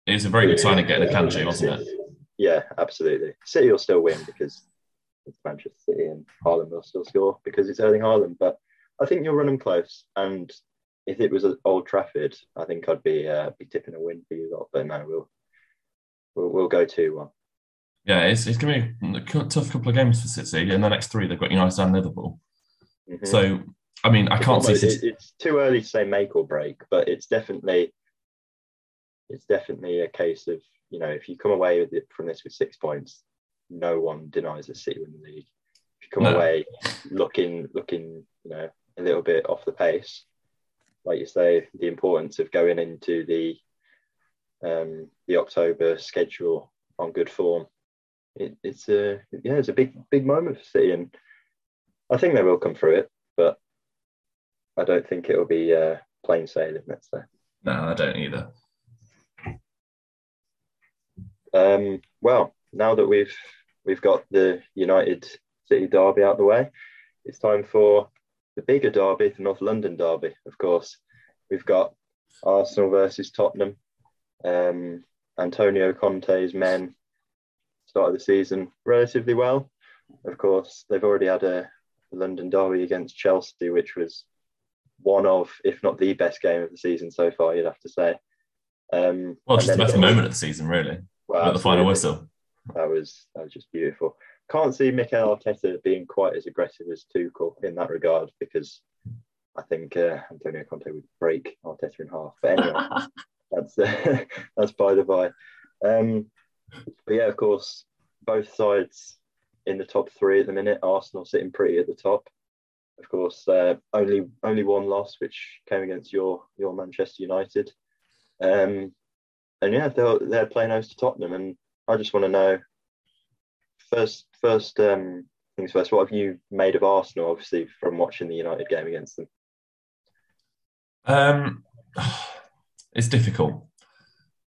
it was a very good signing getting a Akanji, wasn't it? Yeah, absolutely. City will still win because it's Manchester City and Haaland will still score because it's Erling Haaland. But I think you'll run them close. And if it was at Old Trafford, I think I'd be uh, be tipping a win for you lot. But no, we'll we'll, we'll go two one. Yeah, it's, it's going to be a tough couple of games for City. In the next three, they've got United and Liverpool. Mm-hmm. So, I mean, I can't see. City... It's too early to say make or break, but it's definitely it's definitely a case of you know if you come away with it from this with six points, no one denies that City win the league. If you come no. away looking looking you know a little bit off the pace, like you say, the importance of going into the um, the October schedule on good form it, it's a yeah, it's a big big moment for City, and I think they will come through it, but I don't think it will be uh, plain sailing. Let's say. No, I don't either. Um, well, now that we've we've got the United City derby out the way, it's time for the bigger derby, the North London derby. Of course, we've got Arsenal versus Tottenham. Um, Antonio Conte's men started the season relatively well. Of course, they've already had a London derby against Chelsea, which was one of, if not the best game of the season so far, you'd have to say. Um, well, just the best moment of the season, really. Well, at the final whistle. That was that was just beautiful. Can't see Mikel Arteta being quite as aggressive as Tuchel in that regard because I think uh, Antonio Conte would break Arteta in half. But anyway, that's uh, that's by the by. Um, but yeah, of course, both sides in the top three at the minute. Arsenal sitting pretty at the top. Of course, uh, only only one loss, which came against your your Manchester United. Um, and yeah, they're they're playing host to Tottenham, and I just want to know first first um, things first. What have you made of Arsenal? Obviously, from watching the United game against them. Um, it's difficult.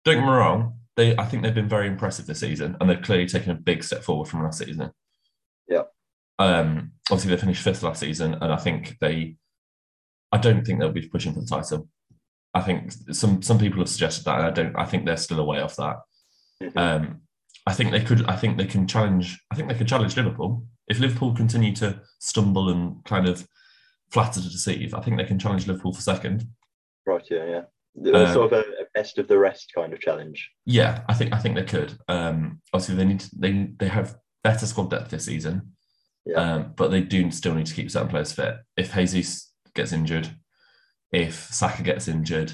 Don't get me wrong. They, I think they've been very impressive this season, and they've clearly taken a big step forward from last season. Yeah. Um, obviously, they finished fifth last season, and I think they. I don't think they'll be pushing for the title. I think some some people have suggested that, and I don't. I think they're still away off that. Mm-hmm. Um, I think they could. I think they can challenge. I think they could challenge Liverpool if Liverpool continue to stumble and kind of flatter to deceive. I think they can challenge Liverpool for second. Right. Yeah. Yeah. Um, sort of a, best of the rest kind of challenge. Yeah, I think I think they could. Um, obviously, they need to, they they have better squad depth this season. Yeah. Um, but they do still need to keep certain players fit. If Jesus gets injured, if Saka gets injured,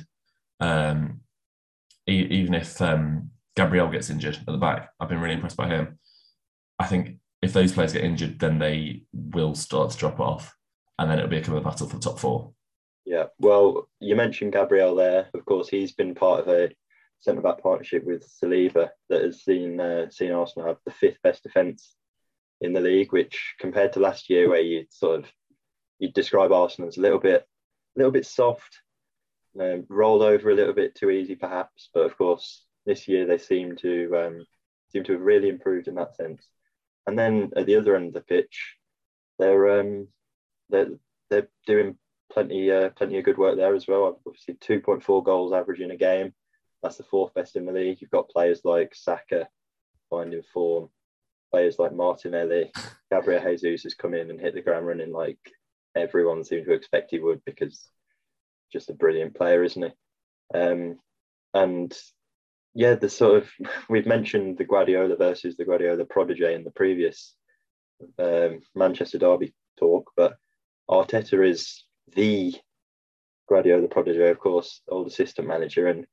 um, e- even if um, Gabriel gets injured at the back, I've been really impressed by him. I think if those players get injured, then they will start to drop off and then it'll be a kind of battle for the top four. Yeah, well, you mentioned Gabriel there. Of course, he's been part of a centre back partnership with Saliba that has seen uh, seen Arsenal have the fifth best defence in the league, which compared to last year, where you sort of you describe Arsenal as a little bit a little bit soft, um, rolled over a little bit too easy, perhaps. But of course, this year they seem to um, seem to have really improved in that sense. And then at the other end of the pitch, they're um, they're they're doing plenty uh, plenty of good work there as well. Obviously, two point four goals average in a game. That's the fourth best in the league. You've got players like Saka finding form, players like Martinelli, Gabriel Jesus has come in and hit the ground running like everyone seemed to expect he would because just a brilliant player, isn't he? Um, and yeah, the sort of we've mentioned the Guardiola versus the Guardiola prodigy in the previous um, Manchester Derby talk, but Arteta is the Guardiola the prodigy, of course, old assistant manager, and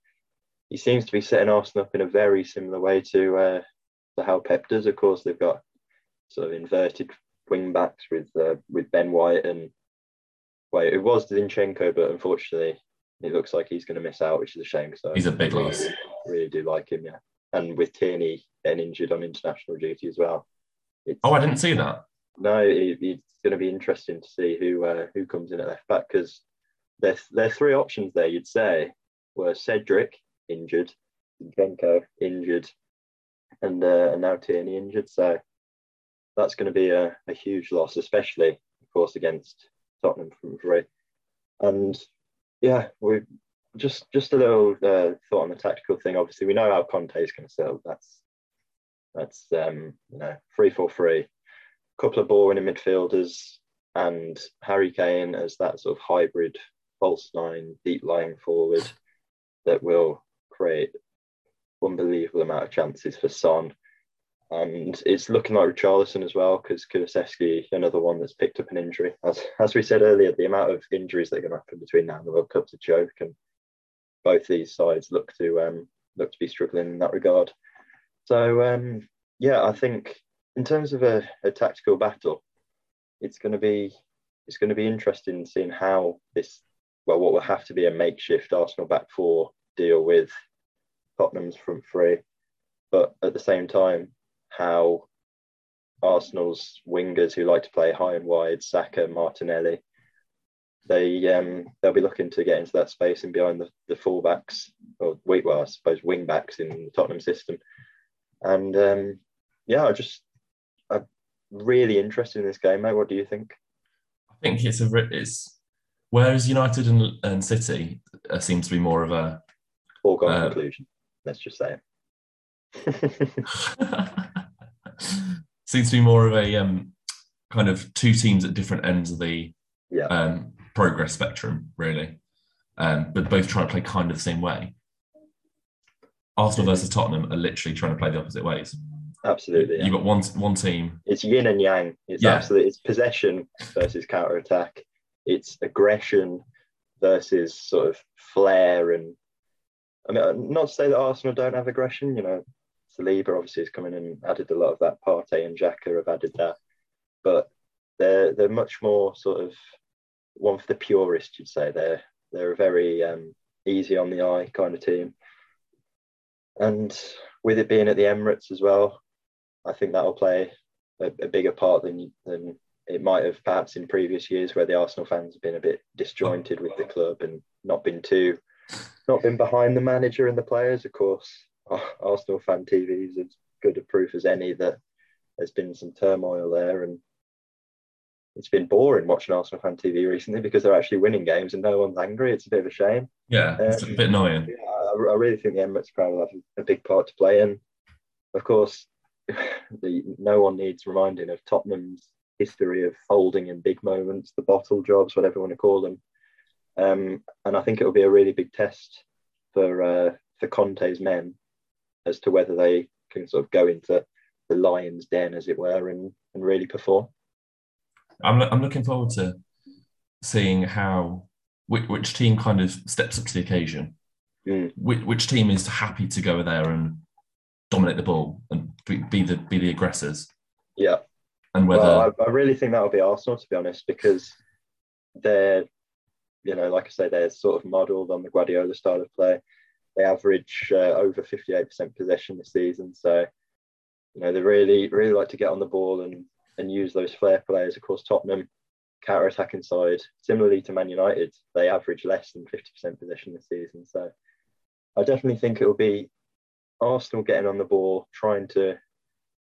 he seems to be setting Arsenal up in a very similar way to uh, to how Pep does. Of course, they've got sort of inverted wing backs with uh, with Ben White and wait, it was Zinchenko, but unfortunately, it looks like he's going to miss out, which is a shame. So he's a big really, loss. Really do like him, yeah. And with Tierney getting injured on international duty as well. Oh, I didn't see that. No, it, it's going to be interesting to see who uh, who comes in at left back because there's there's three options there. You'd say were Cedric injured, Zinchenko injured, and uh, and now Tierney injured. So that's going to be a, a huge loss, especially of course against Tottenham from three. And yeah, we just just a little uh, thought on the tactical thing. Obviously, we know how Conte is going to sell. That's that's um, you know three four three, couple of winning midfielders, and Harry Kane as that sort of hybrid false nine, deep lying forward that will create unbelievable amount of chances for Son. And it's looking like Richarlison as well, because Kulusevski, another one that's picked up an injury. As, as we said earlier, the amount of injuries that are going to happen between now and the World Cup's a joke, and both these sides look to um, look to be struggling in that regard. So um, yeah, I think in terms of a, a tactical battle, it's going to be it's going to be interesting seeing how this well what will have to be a makeshift Arsenal back four deal with Tottenham's front three, but at the same time how Arsenal's wingers who like to play high and wide, Saka, Martinelli, they um, they'll be looking to get into that space and behind the, the fullbacks or well, I suppose wing backs in the Tottenham system. And um, yeah, I just really interested in this game, mate. What do you think? I think it's a it's whereas United and, and City uh, seems to be more of a foregone uh, conclusion. Let's just say it seems to be more of a um, kind of two teams at different ends of the yeah. um, progress spectrum, really, um, but both trying to play kind of the same way. Arsenal versus Tottenham are literally trying to play the opposite ways. Absolutely, yeah. you've got one one team. It's yin and yang. It's yeah. absolutely it's possession versus counter attack. It's aggression versus sort of flair and. I mean, not to say that Arsenal don't have aggression. You know, Saliba obviously has come in and added a lot of that. Partey and Xhaka have added that, but they're they're much more sort of one for the purist. You'd say they're they're a very um, easy on the eye kind of team, and with it being at the Emirates as well, I think that'll play a, a bigger part than than it might have perhaps in previous years where the Arsenal fans have been a bit disjointed with the club and not been too not been behind the manager and the players. Of course, Arsenal fan TV is as good a proof as any that there's been some turmoil there, and it's been boring watching Arsenal fan TV recently because they're actually winning games and no one's angry. It's a bit of a shame. Yeah, it's um, a bit annoying. Yeah, I, I, really think the Emirates crowd will have a big part to play in. Of course, the, no one needs reminding of Tottenham's history of folding in big moments, the bottle jobs, whatever you want to call them. Um, and I think it will be a really big test for uh, for Conte's men as to whether they can sort of go into the lion's den, as it were, and, and really perform. I'm, I'm looking forward to seeing how which, which team kind of steps up to the occasion. Mm. Which, which, team is happy to go there and dominate the ball and be, be the be the aggressors? Yeah, and whether well, I, I really think that will be Arsenal to be honest, because they're you know, like I say, they're sort of modelled on the Guardiola style of play. They average uh, over 58% possession this season. So, you know, they really, really like to get on the ball and, and use those flair players. Of course, Tottenham, counter attacking side, similarly to Man United, they average less than 50% possession this season. So, I definitely think it will be Arsenal getting on the ball, trying to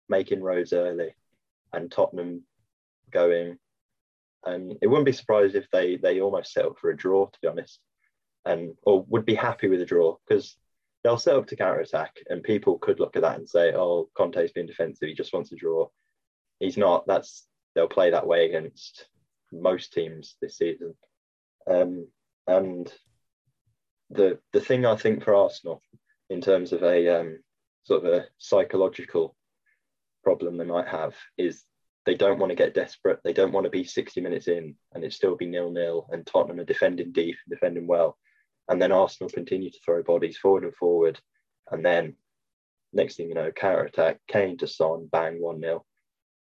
make inroads early, and Tottenham going. And it wouldn't be surprised if they they almost settled for a draw, to be honest and or would be happy with a draw because they'll set up to counter attack, and people could look at that and say, "Oh, Conte's been defensive; he just wants a draw." He's not. That's they'll play that way against most teams this season. Um, and the the thing I think for Arsenal, in terms of a um, sort of a psychological problem they might have, is they don't want to get desperate. They don't want to be 60 minutes in and it still be nil nil, and Tottenham are defending deep and defending well and then Arsenal continue to throw bodies forward and forward, and then next thing you know, counter attack, Kane to Son, bang, one 0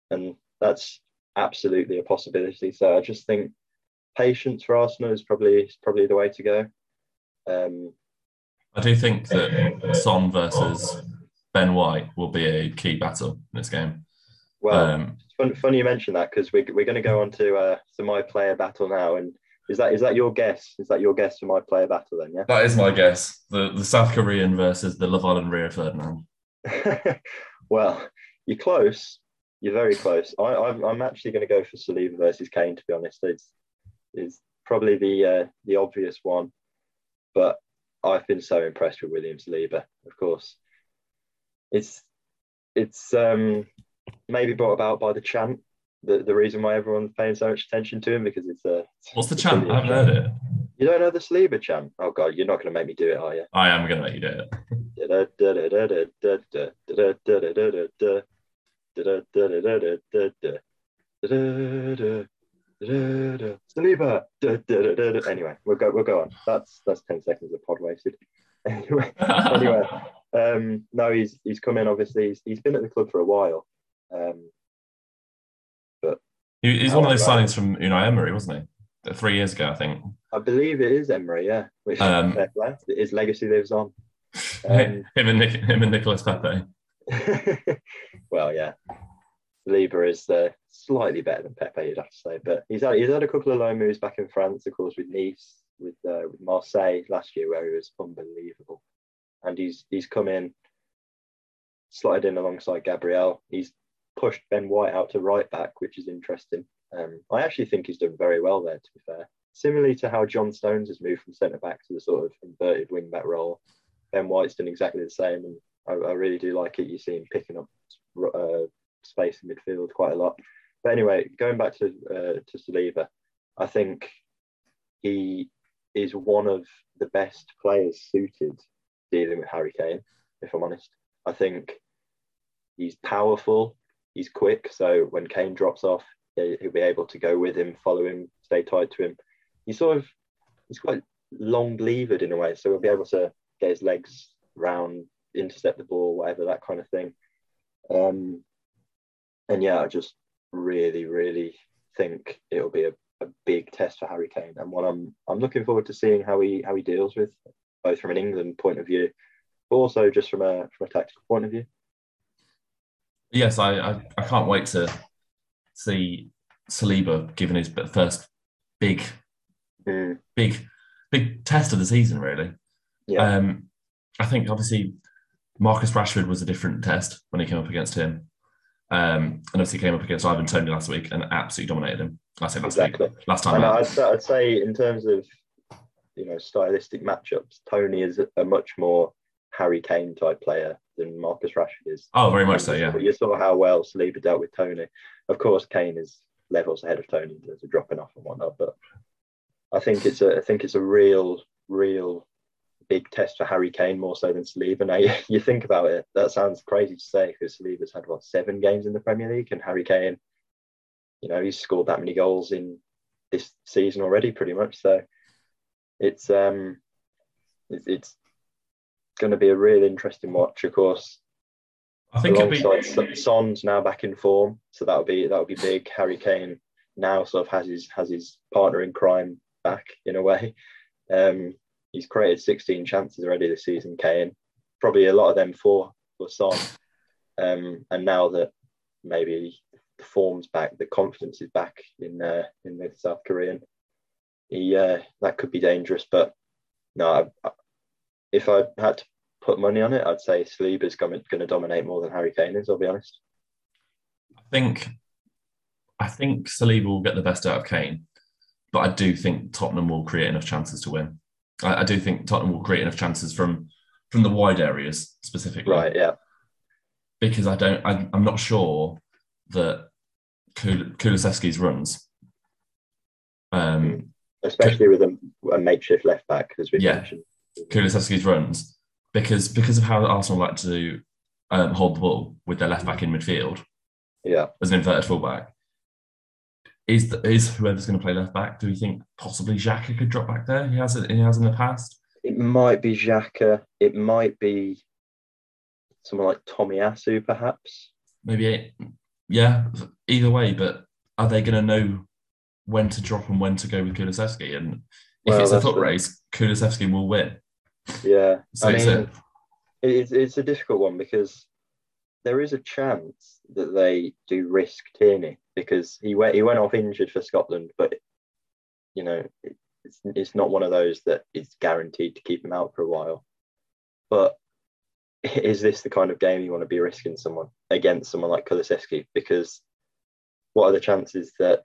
and that's absolutely a possibility. So I just think patience for Arsenal is probably is probably the way to go. Um, I do think that Son versus Ben White will be a key battle in this game. Well, um, it's funny you mention that because we're, we're going to go on to uh, to my player battle now, and is that is that your guess? Is that your guess for my player battle then? Yeah. That is my guess. The the South Korean versus the Love Island Rio Ferdinand. well, you're close. You're very close. I, I'm, I'm actually going to go for Saliba versus Kane. To be honest, it's is probably the uh, the obvious one, but I've been so impressed with Williams Saliba. Of course, it's it's um, maybe brought about by the chant the, the reason why everyone's paying so much attention to him because it's a. What's the chant? I haven't heard it. You don't know the Saliba chant? Oh God, you're not going to make me do it, are you? I am going to make you do it. Saliba. Anyway, we'll go. We'll go on. That's that's ten seconds of pod wasted. Anyway, anyway, um, no, he's he's come in. Obviously, he's, he's been at the club for a while. Um, he, he's one of those signings from Unai Emery, wasn't he? Three years ago, I think. I believe it is Emery, yeah. Which um, his legacy lives on. Um, him and Nick, him and Nicolas Pepe. well, yeah. Lieber is uh, slightly better than Pepe, you'd have to say. But he's had, he's had a couple of loan moves back in France, of course, with Nice, with, uh, with Marseille last year, where he was unbelievable. And he's he's come in slotted in alongside Gabriel. He's pushed Ben White out to right back, which is interesting. Um, I actually think he's done very well there, to be fair. Similarly to how John Stones has moved from centre back to the sort of inverted wing back role, Ben White's done exactly the same, and I, I really do like it. You see him picking up uh, space in midfield quite a lot. But anyway, going back to uh, to Saliba, I think he is one of the best players suited dealing with Harry Kane. If I'm honest, I think he's powerful, he's quick. So when Kane drops off, he'll be able to go with him, follow him, stay tied to him. He's sort of he's quite long levered in a way, so he'll be able to get his legs round, intercept the ball, whatever that kind of thing. Um, and yeah, I just really, really think it'll be a, a big test for Harry Kane, and one I'm I'm looking forward to seeing how he how he deals with, both from an England point of view, but also just from a from a tactical point of view. Yes, I I, I can't wait to see Saliba given his first big, mm. big, big test of the season. Really, yeah. Um, I think obviously Marcus Rashford was a different test when he came up against him. Um, and obviously came up against Ivan Toney last week and absolutely dominated him. I say last exactly. week, last time. I'd, I'd, say in terms of you know stylistic matchups, Toney is a much more Harry Kane type player than Marcus Rashford is. Oh, very much so. Yeah. You saw how well Saliba dealt with Toney. Of course, Kane is levels ahead of Toney in terms of dropping off and whatnot, but I think it's a I think it's a real real big test for Harry Kane more so than Saliba. Now, you, you think about it, that sounds crazy to say because Saliba's had what seven games in the Premier League, and Harry Kane, you know, he's scored that many goals in this season already, pretty much. So it's um, it's, it's going to be a real interesting watch. Of course, I think alongside be... Son's now back in form, so that'll be that'll be big. Harry Kane now sort of has his has his partner in crime back in a way. Um, he's created 16 chances already this season, Kane. Probably a lot of them for for Son. Um, and now that maybe the form's back, the confidence is back in uh, in the South Korean, he uh, that could be dangerous. But no, I, if I had to put money on it, I'd say Saliba's going to dominate more than Harry Kane is. I'll be honest. I think I think Saliba will get the best out of Kane, but I do think Tottenham will create enough chances to win. I, I, do think Tottenham will create enough chances from from the wide areas specifically. Right. Yeah. Because I don't, I, am not sure that Kul- Kulusevski's runs. Um, Especially with a, a, makeshift left back, as we yeah, mentioned. Kulusevski's runs because because of how Arsenal like to um, hold the ball with their left back in midfield. Yeah. As an inverted fullback is the, is whoever's going to play left back? Do we think possibly Xhaka could drop back there? He has it. He has in the past. It might be Xhaka. It might be someone like Tomiyasu, perhaps. Maybe, yeah. Either way, but are they going to know when to drop and when to go with Kulusevski? And if well, it's a foot the... race, Kulusevski will win. Yeah, so I mean, a... it's it's a difficult one because there is a chance that they do risk Tierney because he went he went off injured for Scotland, but you know it's it's not one of those that is guaranteed to keep him out for a while. But is this the kind of game you want to be risking someone against someone like Kulusevski? Because what are the chances that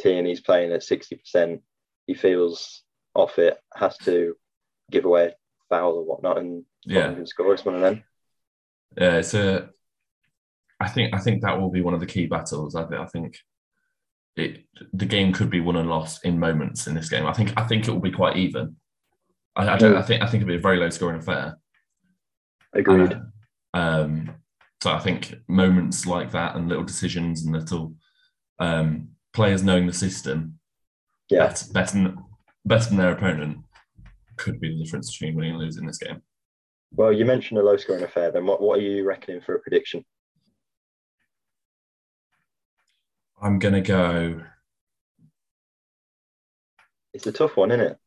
Tierney's playing at sixty percent? He feels off it, has to give away a foul or whatnot, and yeah, score. One of them. Yeah, it's a I think I think that will be one of the key battles. I, I think it the game could be won and lost in moments in this game. I think I think it will be quite even. I, I don't. I think I think it'll be a very low scoring affair. Agreed. Uh, um, so I think moments like that and little decisions and little um, players knowing the system yeah. better, better, than, better than their opponent could be the difference between winning and losing this game. Well, you mentioned a low scoring affair. Then what, what are you reckoning for a prediction? I'm gonna go. It's a tough one, isn't it?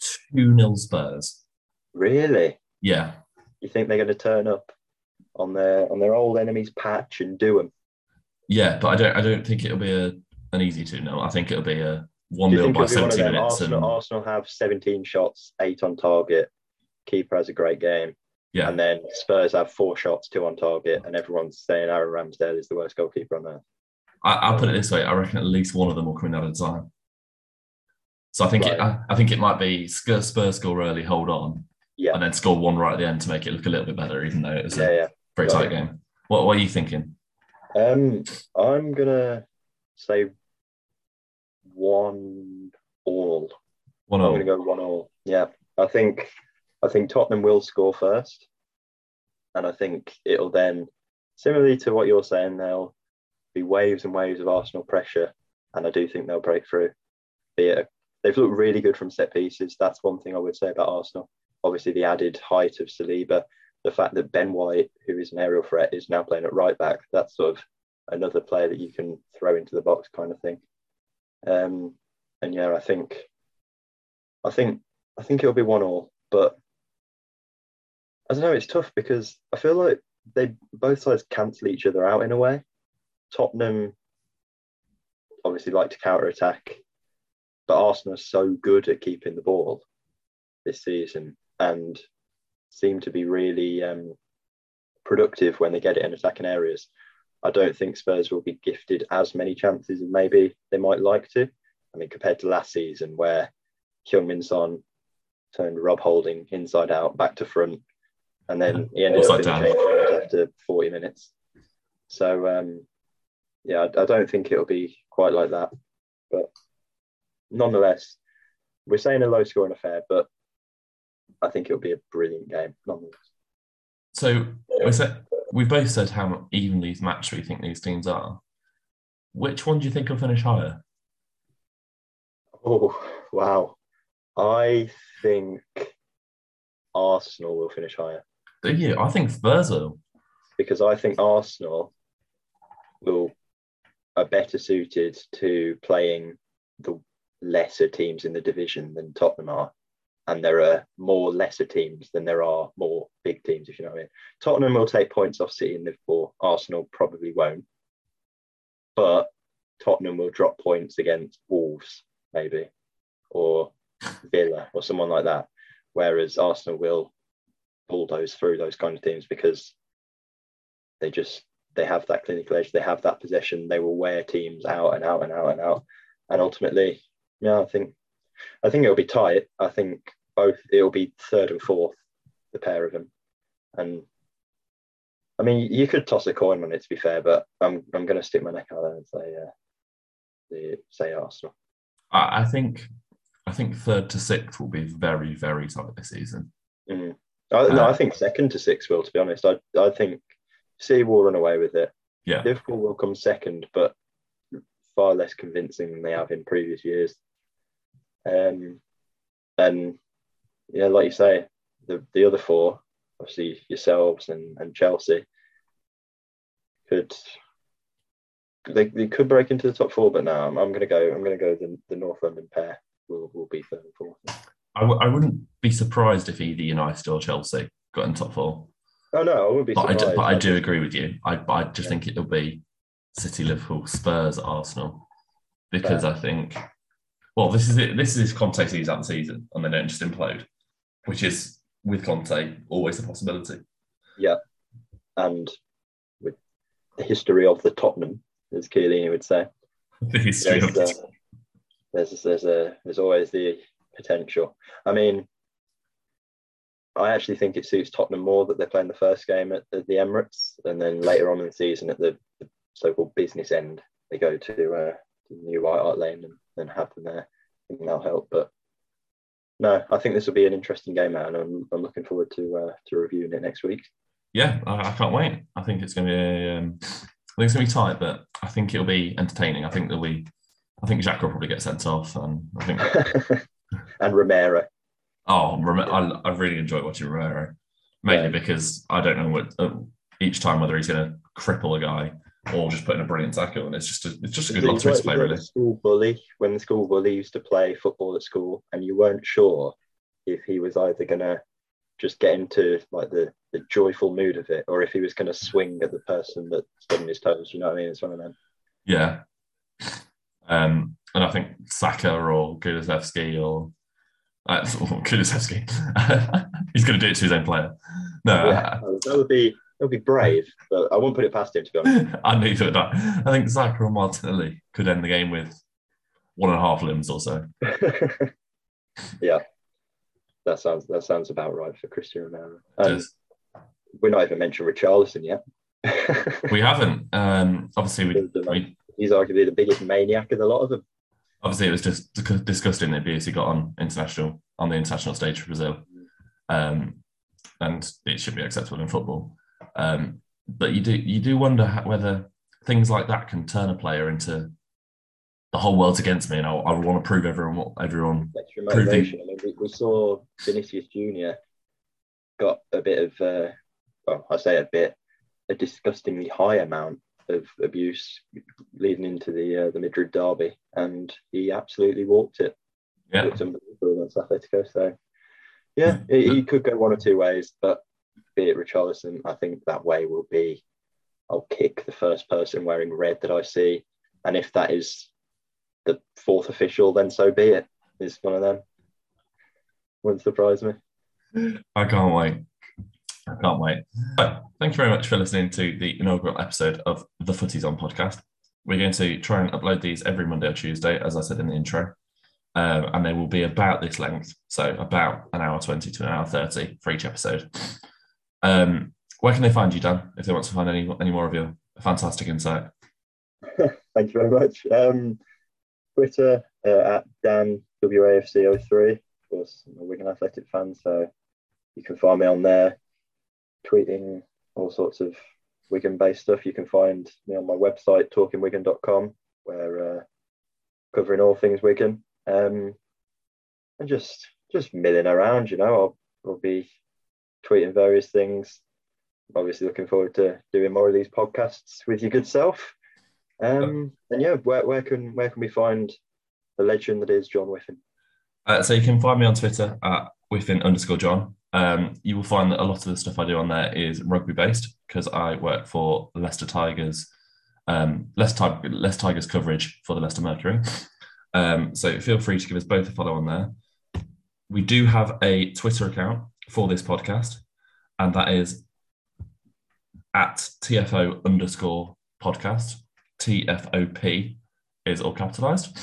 Two nil Spurs. Really? Yeah. You think they're going to turn up on their on their old enemy's patch and do them? Yeah, but I don't. I don't think it'll be a an easy two 0 I think it'll be a one 0 by seventy minutes. Arsenal, and... Arsenal have seventeen shots, eight on target. Keeper has a great game. Yeah. And then Spurs have four shots, two on target, and everyone's saying Aaron Ramsdale is the worst goalkeeper on earth. I, I'll put it this way: I reckon at least one of them will come in out of time. So I think it, I, I think it might be Spurs score early, hold on, Yeah. and then score one right at the end to make it look a little bit better, even though it was Yeah, a yeah. very Got tight game. What, what are you thinking? Um, I'm gonna say one all. One all. I'm gonna go one all. Yeah, I think I think Tottenham will score first, and I think it'll then, similarly to what you're saying, there'll be waves and waves of Arsenal pressure, and I do think they'll break through. Be it, they've looked really good from set pieces. That's one thing I would say about Arsenal. Obviously, the added height of Saliba, the fact that Ben White, who is an aerial threat, is now playing at right back. That's sort of another player that you can throw into the box, kind of thing. Um, and yeah, I think, I think, I think it'll be one all. But I don't know. It's tough because I feel like they both sides cancel each other out in a way. Tottenham obviously like to counter attack, but Arsenal are so good at keeping the ball this season and seem to be really um, productive when they get it in attacking areas. I don't think Spurs will be gifted as many chances as maybe they might like to. I mean, compared to last season where Heung-min Son turned Rob Holding inside out, back to front, and then he ended up in Upside the down. change after 40 minutes. So, um, yeah, I, I don't think it'll be quite like that. But nonetheless, we're saying a low scoring affair, but I think it'll be a brilliant game nonetheless. So we said we've both said how evenly matched we think these teams are. Which one do you think will finish higher? Oh, wow. I think Arsenal will finish higher Do you? I think Spurs because I think Arsenal will are better suited to playing the lesser teams in the division than Tottenham are. And there are more lesser teams than there are more big teams, if you know what I mean. Tottenham will take points off City and Liverpool. Arsenal probably won't. But Tottenham will drop points against Wolves, maybe, or Villa, or someone like that. Whereas Arsenal will bulldoze through those kind of teams because they just they have that clinical edge, they have that possession, they will wear teams out and out and out and out. And ultimately, yeah, I think I think it'll be tight. I think both it'll be third and fourth, the pair of them. And I mean, you could toss a coin on it to be fair, but I'm I'm going to stick my neck out there and say uh, the say Arsenal. I, think I think third to sixth will be very, very tight this season. Mm. I, no, Uh, I think second to sixth will. To be honest, I I think City will run away with it. Yeah. Liverpool will come second, but far less convincing than they have in previous years. Um, and yeah, like you say, the the other four, obviously yourselves and, and Chelsea, could they, they could break into the top four, but now I'm, I'm gonna go. I'm gonna go the, the North London pair will will be third and fourth. I, w- I wouldn't be surprised if either United or Chelsea got in top four. Oh no, I wouldn't be But I, surprised. do, but I do agree with you. I, I just Yeah. think it'll be City, Liverpool, Spurs, Arsenal, because I think, well, this is it. This is Conte sees out the season, and they don't just implode, which is with Conte always a possibility. Yeah, and with the history of the Tottenham, as Chiellini would say, The history there's, of uh, there's there's a there's always the potential. I mean, I actually think it suits Tottenham more that they're playing the first game at, at the Emirates, and then later on in the season at the, the so-called business end, they go to uh, to New White Hart Lane and, and have them there. I think that'll help, but. No, I think this will be an interesting game, man. I'm, I'm looking forward to uh, to reviewing it next week. yeah, I, I can't wait. I think it's going to be. Um, I think it's going to be tight, but I think it'll be entertaining. I think there'll be. I think Jack will probably get sent off, and I think and Romero. Oh, I, I really enjoy watching Romero, mainly Yeah. because I don't know what uh, each time whether he's going to cripple a guy or just put in a brilliant tackle, and it's just a, it's just a good lottery to play, really. School bully when the school bully used to play football at school, and you weren't sure if he was either gonna just get into like the, the joyful mood of it, or if he was gonna swing at the person that stood on his toes. You know what I mean? It's one of them. Yeah, um, and I think Saka or Kulusevski or uh, Kulusevski, He's going to do it to his own player. No, Yeah, that would be that would be brave, but I won't put it past him to be honest. I knew that. I think Zachary Martinelli could end the game with one and a half limbs or so. yeah, that sounds that sounds about right for Cristian Romero. Just- we're not even mentioned Richarlison yet. we haven't. Um, obviously, we, we He's arguably the biggest maniac of the lot of them. obviously it was just disg- disgusting that BSC got on international on the international stage for Brazil, um, and it should be acceptable in football. Um, but you do you do wonder how, whether things like that can turn a player into the whole world's against me, and I, I want to prove everyone what everyone. Extra Proving- motivation. I mean, we, we saw Vinicius Junior got a bit of, uh, well, I say a bit, a disgustingly high amount of abuse leading into the uh, the Madrid derby, and he absolutely walked it. Yeah, unbelievable against Atletico. So, yeah, he, he could go one or two ways, but be it Richarlison, I think that way will be I'll kick the first person wearing red that I see. And if that is the fourth official, then so be it. It's one of them. Wouldn't surprise me. I can't wait. I can't wait. But thank you very much for listening to the inaugural episode of the Footies On podcast. We're going to try and upload these every Monday or Tuesday, as I said in the intro. Um, and they will be about this length, so about an hour 20 to an hour 30 for each episode. Um, where can they find you, Dan, if they want to find any, any more of your fantastic insight? Thank you very much. Um, Twitter uh, at Dan WAFC03. Of course, I'm a Wigan Athletic fan, so you can find me on there, tweeting all sorts of Wigan-based stuff. You can find me on my website, talkingwigan.com, where uh, covering all things Wigan, um, and just just milling around. You know, I'll, I'll be tweeting various things. Obviously, looking forward to doing more of these podcasts with your good self. Um, and yeah, where, where can where can we find the legend that is John Whiffen? Uh, so you can find me on Twitter at Whiffen underscore John. Um, you will find that a lot of the stuff I do on there is rugby based because I work for Leicester Tigers, um, Leicester, Leicester Tigers coverage for the Leicester Mercury. Um, so feel free to give us both a follow on there. We do have a Twitter account for this podcast, and that is at TFO underscore podcast. TFOP is all capitalized.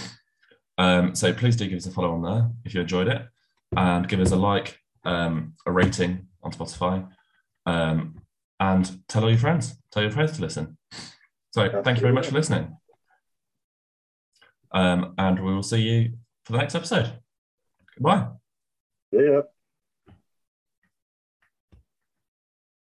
Um, so please do give us a follow on there if you enjoyed it, and give us a like, um, a rating on Spotify, um, and tell all your friends. Tell your friends to listen. So thank you very much for listening, um, and we will see you for the next episode. Goodbye. Yeah.